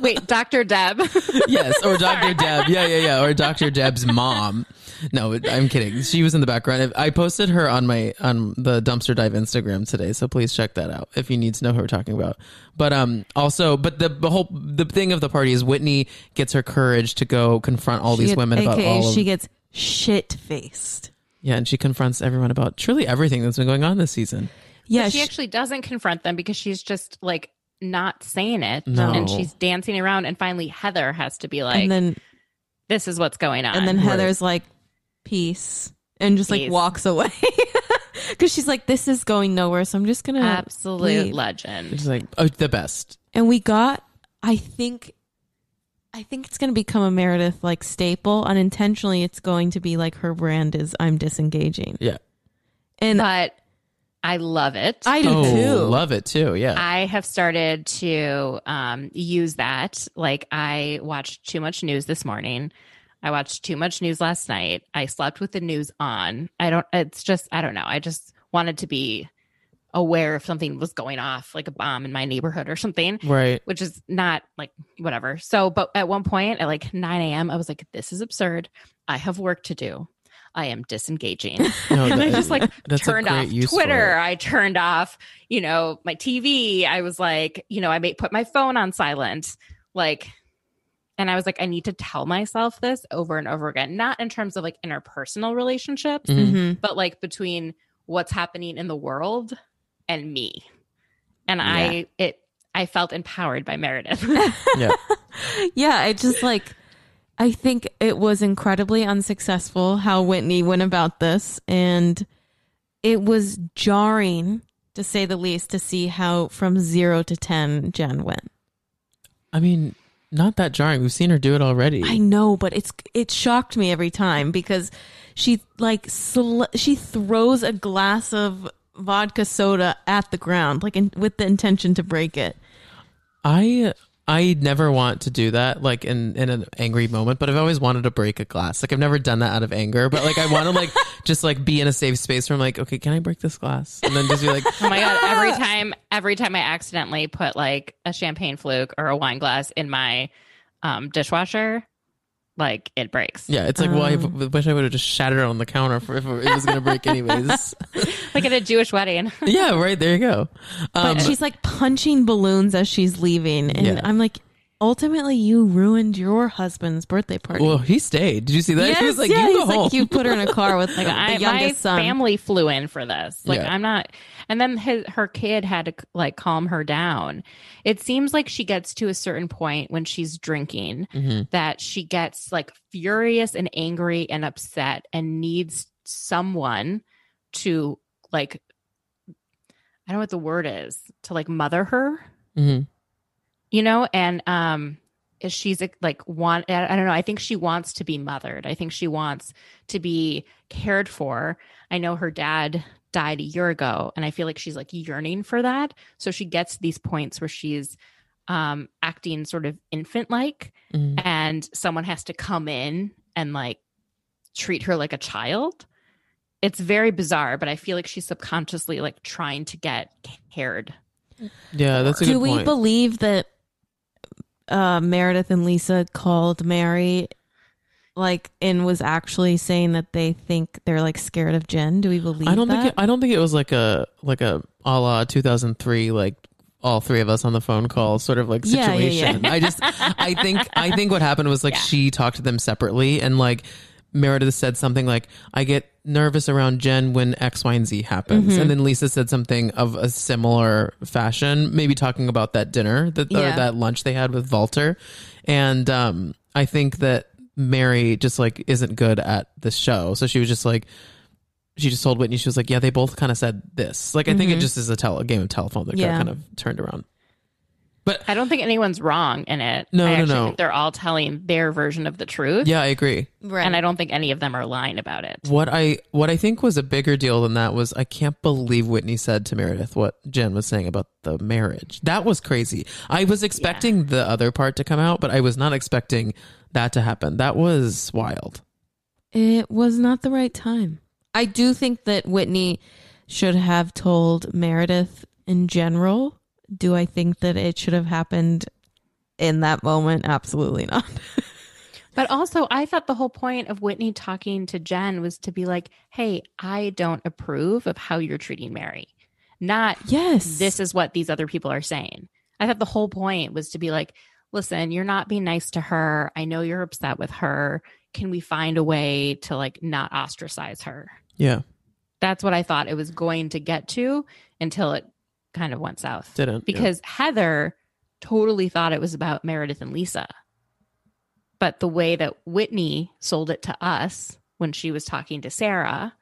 Wait, Dr. Deb. yes, or [LAUGHS] Dr. Deb. Yeah, yeah, yeah, or Dr. Deb's mom. No, I'm kidding. She was in the background. I posted her on my on the dumpster dive Instagram today, so please check that out if you need to know who we're talking about. But um, also, but the, the whole the thing of the party is Whitney gets her courage to go confront all She these gets- women about AKA all of she gets shit faced. yeah, and she confronts everyone about truly everything that's been going on this season. Yeah, she she- actually doesn't confront them because she's just like not saying it No. and she's dancing around and finally Heather has to be like and then this is what's going on. and then Right. Heather's like peace and just like walks away [LAUGHS] because she's like this is going nowhere, so I'm just gonna absolute leave. legend. It's like oh, the best. And we got, I think, I think it's going to become a Meredith like staple. Unintentionally, it's going to be like her brand is I'm disengaging, Yeah. and But I love it. I do Oh, too. love it too. Yeah. I have started to um, use that. Like I watched too much news this morning. I watched too much news last night. I slept with the news on. I don't. It's just I don't know. I just wanted to be aware if something was going off, like a bomb in my neighborhood or something. right. Which is not like whatever. So, but at one point at like 9 a.m., I was like, this is absurd. I have work to do. I am disengaging. [LAUGHS] No, and I just like turned off Twitter. I turned off, you know, my TV. I was like, you know, I may put my phone on silent. Like, and I was like, I need to tell myself this over and over again, not in terms of like interpersonal relationships, Mhm. Mhm. but like between what's happening in the world and me. And I, it, I felt empowered by Meredith. [LAUGHS] Yeah. [LAUGHS] yeah, I just like, I think it was incredibly unsuccessful how Whitney went about this, and it was jarring to say the least to see how from zero to ten Jen went. I mean, not that jarring. We've seen her do it already. I know, but it's it shocked me every time because she like sl- she throws a glass of vodka soda at the ground like in, with the intention to break it. I I never want to do that like in in an angry moment, but I've always wanted to break a glass. Like I've never done that out of anger, but like I want to like [LAUGHS] just like be in a safe space where I'm like, okay, can I break this glass? And then just be like, Oh my god! Every time, every time I accidentally put like a champagne fluke or a wine glass in my um, dishwasher, like it breaks. yeah, it's like, well, I Um. wish I would have just shattered it on the counter for if it was gonna break [LAUGHS] anyways. [LAUGHS] Like at a Jewish wedding. yeah, right there you go. Um, But she's like punching balloons as she's leaving, and Yeah. I'm like, ultimately you ruined your husband's birthday party. Well, he stayed. Did you see that? [LAUGHS] yes, he was like, yeah, "You go he's home." like you put her in a car with Like [LAUGHS] the I, my youngest son. family flew in for this. Like Yeah. I'm not. And then his her kid had to like calm her down. It seems like she gets to a certain point when she's drinking Mhm. that she gets like furious and angry and upset and needs someone to like I don't know what the word is to like mother her Mhm. You know and um is she's like want i I don't know i think she wants to be mothered. I think she wants to be cared for. I know her dad died a year ago and i feel like she's like yearning for that. So she gets these points where she's um acting sort of infant like Mhm. and someone has to come in and like treat her like a child. It's very bizarre but i feel like she's subconsciously like trying to get cared. Yeah, that's a Do we point. believe that uh, Meredith and Lisa called Mary, like, and was actually saying that they think they're like scared of Jen? Do we believe? I don't that? think it, I don't think it was like a like a a la 2003 like all three of us on the phone call sort of like Yeah, yeah, situation. yeah. I just I think I think what happened was like [LAUGHS] Yeah. she talked to them separately and like Meredith said something like I get nervous around Jen when X Y and Z happens Mm-hmm. and then Lisa said something of a similar fashion maybe talking about that dinner that or that lunch they had with Walter and um I think that Mary just like isn't good at the show so she was just like she just told Whitney she was like, yeah, they both kind of said this. Like, I think it just is a, tel- a game of telephone that got Mm-hmm. Yeah. kind of turned around. I don't think anyone's wrong in it. No, I no, actually no. think they're all telling their version of the truth. Yeah, I agree. right. And I don't think any of them are lying about it. What I what I think was a bigger deal than that was I can't believe Whitney said to Meredith what Jen was saying about the marriage. That was crazy. I was expecting the other part to come out, but I was not expecting that to happen. That was wild. It was not the right time. I do think that Whitney should have told Meredith in general. Do I think that it should have happened in that moment? Absolutely not. [LAUGHS] But also, I thought the whole point of Whitney talking to Jen was to be like, hey, I don't approve of how you're treating Mary. Not Yes. this is what these other people are saying. I thought the whole point was to be like, listen, you're not being nice to her. I know you're upset with her. Can we find a way to like not ostracize her? Yeah, That's what I thought it was going to get to until it kind of went south. didn't yeah. Because Heather totally thought it was about Meredith and Lisa. But the way that Whitney sold it to us when she was talking to Sarah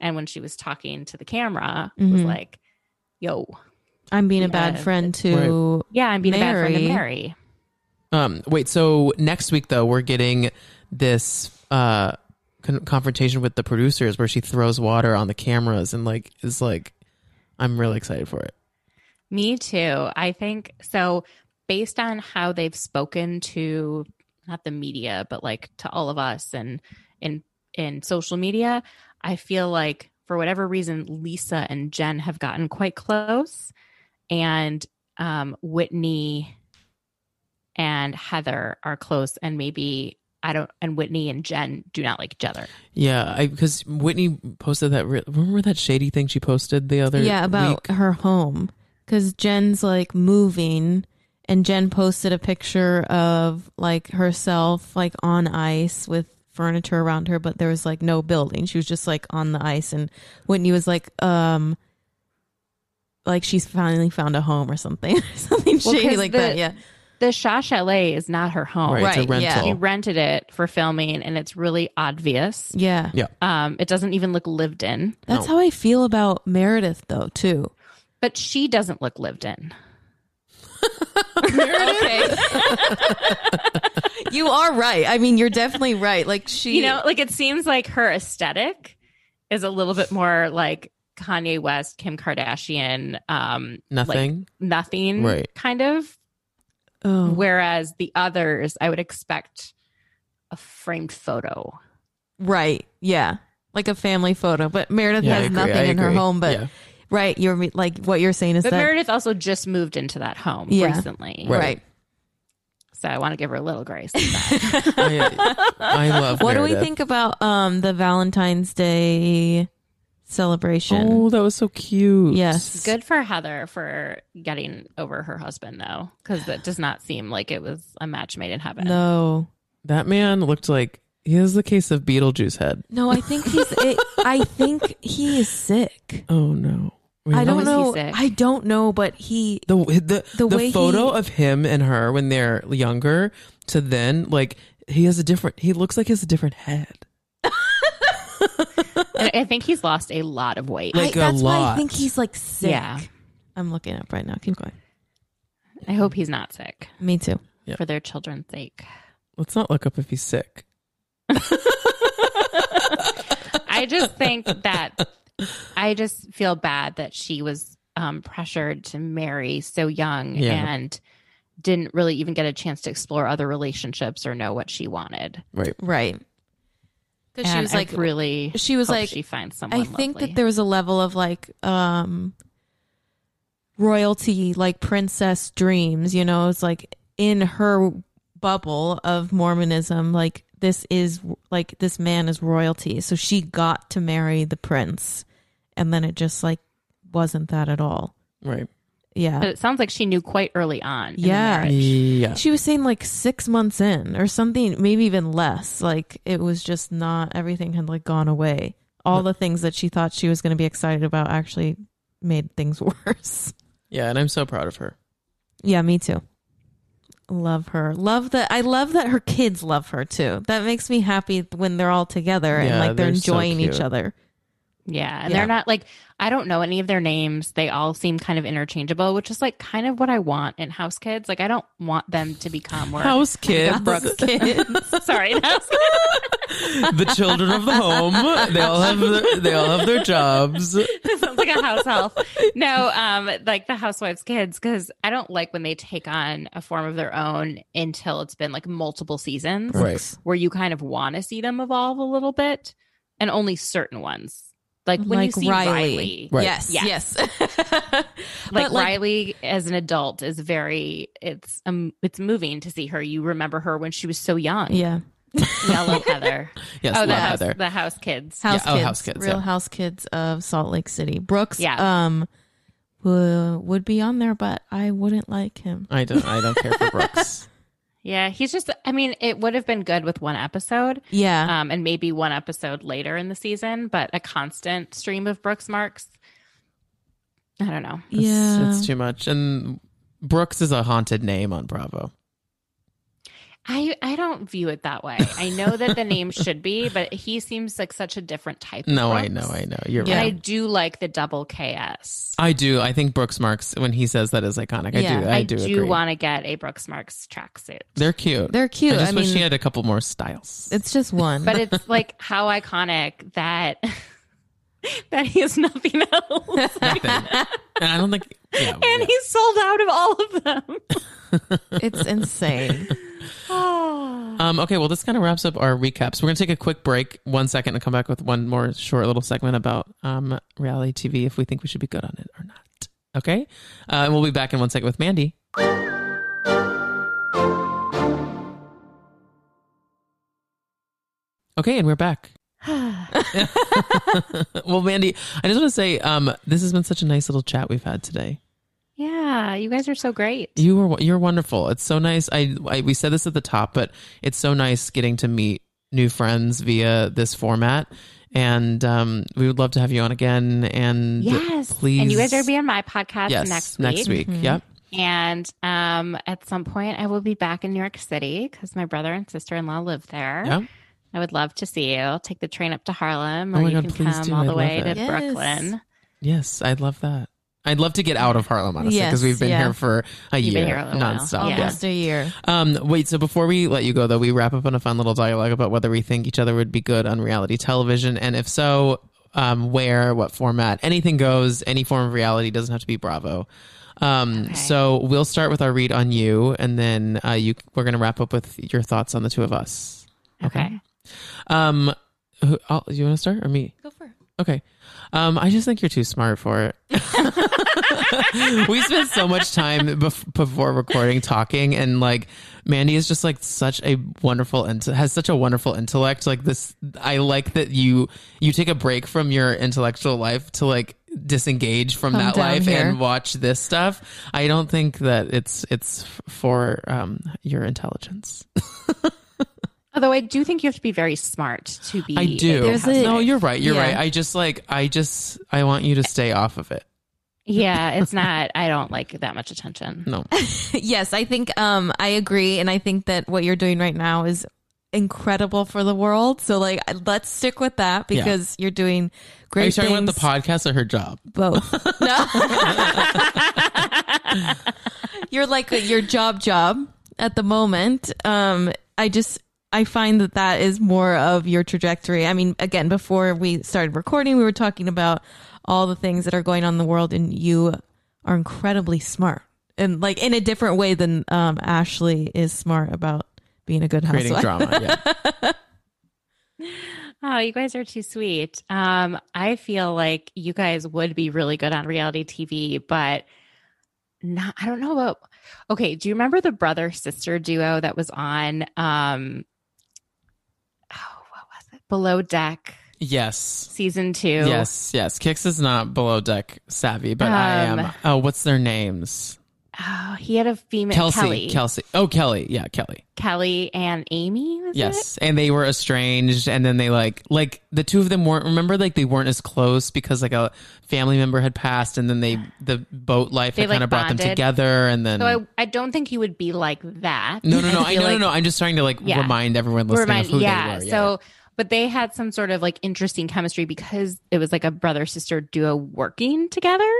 and when she was talking to the camera was Mhm. like, yo, I'm being a bad friend to. yeah, I'm being a bad friend to Mary. Mary. Um, wait, so next week though, we're getting this uh con- confrontation with the producers where she throws water on the cameras and like is like, I'm really excited for it. Me too. I think so. Based on how they've spoken to not the media, but like to all of us and in in social media, I feel like for whatever reason, Lisa and Jen have gotten quite close, and um, Whitney and Heather are close, and maybe I don't. And Whitney and Jen do not like each other. Yeah, I because Whitney posted that. Re- remember that shady thing she posted the other Yeah, about week? her home. Because Jen's like moving, and Jen posted a picture of like herself like on ice with furniture around her, but there was like no building. She was just like on the ice, and Whitney was like, um, like she's finally found a home or something, [LAUGHS] something Well, shady 'cause like the- that. Yeah, The Shah Chalet is not her home. Right, it's a Right, yeah. rental. She rented it for filming, and it's really obvious. Yeah, yeah. Um, it doesn't even look lived in, That's No. how I feel about Meredith though too. But she doesn't look lived in. [LAUGHS] okay. [LAUGHS] you are right. I mean, you're definitely right. Like she You know, like it seems like her aesthetic is a little bit more like Kanye West, Kim Kardashian, um, like nothing. nothing, Right. kind of. oh. Whereas the others, I would expect a framed photo. Right. Yeah. Like a family photo. But Meredith Yeah, has nothing I in her home. But Yeah. Right, you're like what you're saying is But that Meredith also just moved into that home Yeah. recently, Right. right. so I want to give her a little grace. [LAUGHS] I, I love. What do we think about um the Valentine's Day celebration. Oh, that was so cute. Yes. Good for Heather for getting over her husband, though, because it does not seem like it was a match made in heaven. No. That man looked like he has the case of Beetlejuice head. No, I think he's. It, I think he is sick. Oh no. I don't know. I don't know, but he. the the The the, way photo he- of him and her when they're younger to then like he has a different he looks like he has a different head. [LAUGHS] I think he's lost a lot of weight. Like I, a that's why I think he's like sick. Yeah. I'm looking up right now. Keep going. I hope he's not sick Me too. Yeah. for their children's sake. Let's not look up if he's sick. [LAUGHS] I just think that I just feel bad that she was um, pressured to marry so young Yeah. and didn't really even get a chance to explore other relationships or know what she wanted. Right. Right. Because she And was I like, really, she was like, she finds someone. I think lovely. that there was a level of like um royalty, like princess dreams. You know, it's like in her bubble of Mormonism, like this is like this man is royalty. So she got to marry the prince, and then it just like wasn't that at all. Right. Yeah. But it sounds like she knew quite early on. Yeah. Yeah. She was saying like six months in or something, maybe even less. Like it was just not everything had like gone away. All the things that she thought she was going to be excited about actually made things [LAUGHS] worse. Yeah, and I'm so proud of her. Yeah, me too. Love her. Love that. I love that her kids love her too. That makes me happy when they're all together and Yeah, like they're they're so enjoying each other. Yeah. And Yeah. they're not like, I don't know any of their names. They all seem kind of interchangeable, which is like kind of what I want in House Kids. Like, I don't want them to become where House kids, Brooks kids. [LAUGHS] Sorry, House [LAUGHS] the children of the home. They all have their, they all have their jobs. [LAUGHS] sounds like a house elf. No, um, like the housewives' kids, because I don't like when they take on a form of their own until it's been like multiple seasons, Right. where you kind of want to see them evolve a little bit, and only certain ones. Like when like you see Riley. Riley, Right. Yes, Yes. yes. [LAUGHS] like, But, like- Riley as an adult is very it's um it's moving to see her. You remember her when she was so young. yeah. Yeah, I love Heather. [LAUGHS] Yes, oh, love the house, Heather. the house kids. House Yeah, oh, kids, House Kids, real yeah. house kids of Salt Lake City. Brooks, Yeah. um, w- would be on there, but I wouldn't like him. I don't I don't care for Brooks. [LAUGHS] Yeah, he's just. I mean, it would have been good with one episode. Yeah, um, and maybe one episode later in the season, but a constant stream of Brooks Marks. I don't know. It's, yeah. it's too much. And Brooks is a haunted name on Bravo. I I don't view it that way. I know that the name should be, [LAUGHS] but he seems like such a different type. No, of I know, I know. You're right. And I do like the double KS. I do. I think Brooks Marks when he says that is iconic. I Yeah. do. I, do. I do, do, want to get a Brooks Marks tracksuit. They're cute. they're cute. I I, just wish mean, she had a couple more styles. it's just one, But it's [LAUGHS] like how iconic that [LAUGHS] that he has nothing else. Nothing. and I don't think. Yeah, and yeah. he's sold out of all of them. it's insane. Oh. Um, okay, well, this kind of wraps up our recaps. We're going to take a quick break, one second, and come back with one more short little segment about um, reality TV if we think we should be good on it or not. Okay? Uh, and we'll be back in one second with Mandy. Okay, and we're back. [SIGHS] [LAUGHS] well, Mandy, I just want to say um, this has been such a nice little chat we've had today. Yeah, you guys are so great. You were you're wonderful. It's so nice. I, I we said this at the top, but it's so nice getting to meet new friends via this format. And um, we would love to have you on again. And Yes. please, And you guys are be on my podcast yes next week. next week. Mhm. Yep. And um, at some point, I will be back in New York City because my brother and sister in law live there. Yep. I would love to see you. I'll take the train up to Harlem, Oh or my you God, can please come do. all I'd the way to it. Yes. Brooklyn. Yes, I'd love that. I'd love to get out of Harlem, honestly, because Yes, we've been yeah. here for a You've year been here a little while. nonstop. Yeah. Almost a year. Um, wait, so before we let you go, though, we wrap up on a fun little dialogue about whether we think each other would be good on reality television, and if so, um, where, what format, anything goes, any form of reality doesn't have to be Bravo. Um, Okay. so we'll start with our read on you, and then uh, you we're gonna wrap up with your thoughts on the two of us. Okay. Um, who, I'll, you want to start or me? Go for it. Okay. Um, I just think you're too smart for it. [LAUGHS] we spent so much time bef- before recording talking, and like Mandy is just like such a wonderful and has such a wonderful intellect. Like this, I like that you you take a break from your intellectual life to like disengage from Come that life here. and watch this stuff. I don't think that it's it's for um, your intelligence. [LAUGHS] Although I do think you have to be very smart to be. I do. A- no, you're right. You're Yeah. right. I just like I just I want you to stay off of it. Yeah, it's not. I don't like that much attention. No. [LAUGHS] yes, I think um I agree and I think that what you're doing right now is incredible for the world. So like let's stick with that Yeah. because you're doing great Are you talking things about the podcast or her job? both. [LAUGHS] No. [LAUGHS] you're like your job job at the moment. Um I just I find that that is more of your trajectory. I mean, again, before we started recording, we were talking about all the things that are going on in the world, and you are incredibly smart, and like in a different way than um, Ashley is smart about being a good Creating housewife. drama. Yeah. [LAUGHS] Oh, you guys are too sweet. Um, I feel like you guys would be really good on reality TV, but not. I don't know about. Okay, do you remember the brother sister duo that was on? Um, oh, what was it? Below Deck Yes. season two. Yes. Yes. Kix is not below deck savvy, but I Um, am. Oh, what's their names? Oh, he had a female Kelsey. Kelly, Kelsey. Oh, Kelly. Yeah, Kelly. Kelly and Amy. Was it? Yes. And they were estranged and then they like like the two of them weren't remember like they weren't as close because like a family member had passed and then they the boat life They, had like, kind of brought them together and then So I, I don't think he would be like that. No, no, no. [LAUGHS] I feel no, no, like- no. I'm just trying to like Yeah. remind everyone listening Remind- of who yeah. they were. So, but they had some sort of like interesting chemistry because it was like a brother sister duo working together,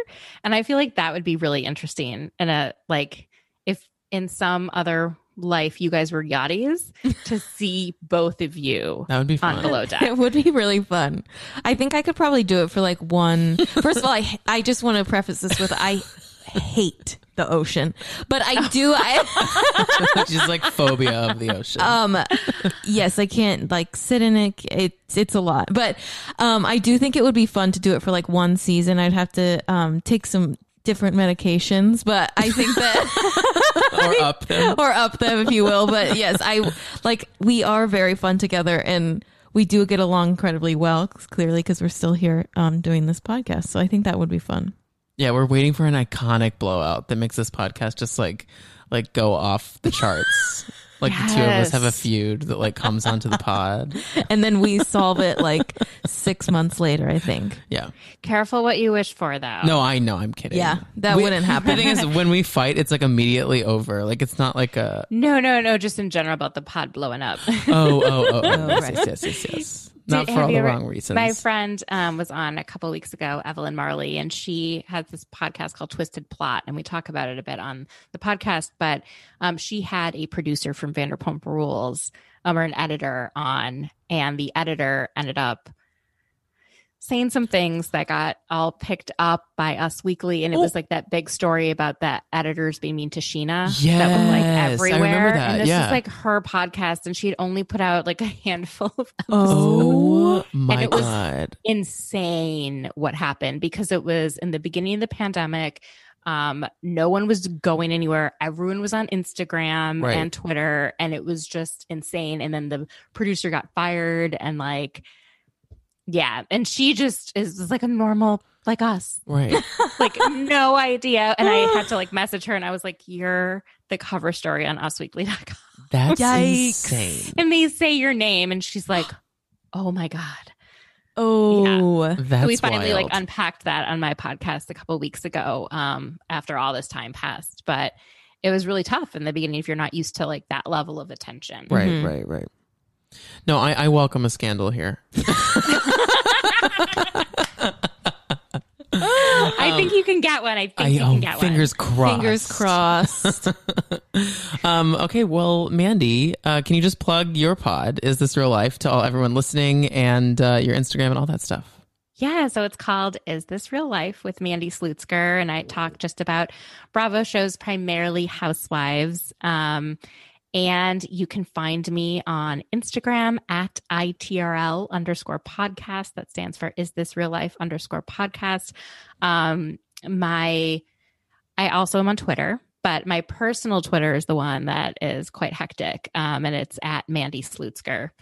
and I feel like that would be really interesting. And a like if in some other life you guys were yachties to [LAUGHS] see both of you that would be on fun. below [LAUGHS] deck. It would be really fun. I think I could probably do it for like one. [LAUGHS] First of all, I I just want to preface this with I hate the ocean, but I do. I [LAUGHS] just like phobia of the ocean. um yes, I can't like sit in it. It's it's a lot, but um I do think it would be fun to do it for like one season. I'd have to um take some different medications, but I think that [LAUGHS] [LAUGHS] or up them. or up them if you will. But yes, I like we are very fun together and we do get along incredibly well clearly because we're still here um, doing this podcast. So I think that would be fun. Yeah, we're waiting for an iconic blowout that makes this podcast just like like go off the charts. [LAUGHS] like the two of us have a feud that like comes onto the pod. [LAUGHS] And then we solve it like six months later, I think. Yeah. Careful what you wish for, though. No, I know. I'm kidding. Yeah, that We- wouldn't [LAUGHS] happen. The thing is, when we fight, it's like immediately over. Like it's not like a no, no, no. Just in general about the pod blowing up. oh oh oh, oh Oh, yes, right. yes yes yes yes. Not for all the ever- wrong reasons. My friend um, was on a couple weeks ago, Evelyn Marley, and she has this podcast called Twisted Plot, and we talk about it a bit on the podcast. But um, she had a producer from Vanderpump Rules, um, or an editor on, and the editor ended up saying some things that got all picked up by Us Weekly, and it Oh. was like that big story about that editors being mean to Scheana. Yeah, that was like everywhere. And this yeah. was like her podcast, and she had only put out like a [LAUGHS] handful of episodes oh my it was- god. insane what happened because it was in the beginning of the pandemic. Um, no one was going anywhere. Everyone was on Instagram Right. and Twitter, and it was just insane. And then the producer got fired, and like, yeah, and she just is, is like a normal like us, Right. [LAUGHS] like no idea. And I had to like [GASPS] message her, and I was like, "You're the cover story on UsWeekly.com," That's Yikes. insane. and they say your name, and she's like, [GASPS] "Oh my god." Oh, That's we finally wild. like unpacked that on my podcast a couple weeks ago um after all this time passed but it was really tough in the beginning if you're not used to like that level of attention Right, Mhm. right, right. No, I, I welcome a scandal here. [LAUGHS] i think you can get one i think I you oh, can get fingers crossed. fingers crossed. [LAUGHS] Um, okay, well, Mandy, uh, can you just plug your pod? Is this real life to all everyone listening and uh, your Instagram and all that stuff? yeah so it's called is this real life with mandy slutsker and i talk just about bravo shows primarily housewives um and you can find me on Instagram at ITRL underscore podcast. That stands for Is This Real Life underscore podcast. Um, my, I also am on Twitter, but my personal Twitter is the one that is quite hectic. Um, and it's at Mandy Slutsker.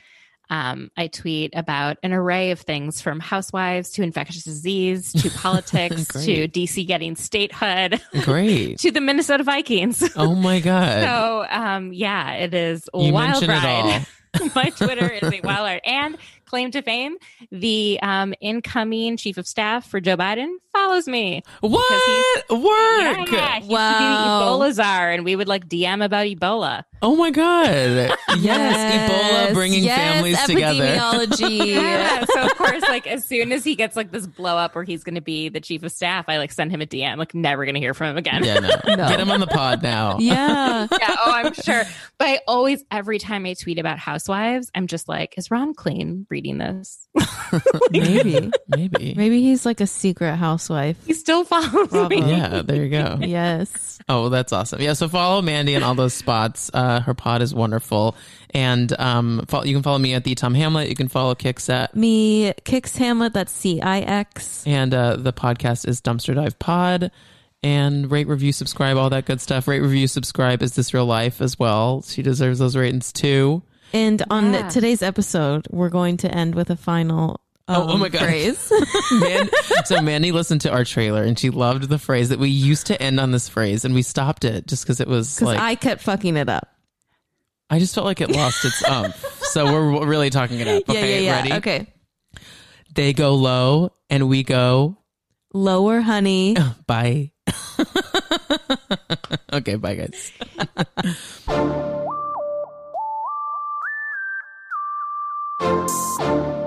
Um, I tweet about an array of things from housewives to infectious disease to [LAUGHS] politics to DC getting statehood [LAUGHS] Great. to the Minnesota Vikings. [LAUGHS] Oh my god. So, um, yeah, it is a you wild mention it all. ride. My Twitter is a wild ride. And claim to fame, the um, incoming chief of staff for Joe Biden follows me. What? Work. Yeah, he Wow. used to be the Ebola czar, and we would like DM about Ebola. Oh my god. [LAUGHS] Yes. Ebola bringing yes, families together. epidemiology. [LAUGHS] Yeah. so of course, like as soon as he gets like this blow up where he's going to be the chief of staff, I like send him a DM. Like never going to hear from him again. Yeah, no. [LAUGHS] No. Get him on the pod now. yeah. yeah, oh, I'm sure. But I always, every time I tweet about housewives, I'm just like, is Ron Klain reading this? [LAUGHS] Maybe. Maybe. Maybe he's like a secret housewife. He still follows Bravo. me. Yeah, there you go. Yes. Oh, that's awesome. Yeah, so follow Mandy on all those spots. Uh, her pod is wonderful. And um, follow, you can follow me at the Tom Hamlet. You can follow Kicks at, Me, Kicks Hamlet, that's C I X. and uh, the podcast is Dumpster Dive Pod. And rate, review, subscribe, all that good stuff. Rate, review, subscribe. Is this real life as well? She deserves those ratings too. And on Yeah. today's episode, we're going to end with a final um, Oh, oh my God. phrase. [LAUGHS] Man, so Mandy listened to our trailer and she loved the phrase that we used to end on this phrase, and we stopped it just because it was like I kept fucking it up. I just felt like it lost its umph. [LAUGHS] So we're really talking it up. Okay, yeah, yeah, ready? yeah. Okay. They go low and we go Lower, honey. [LAUGHS] bye. okay, bye guys. Música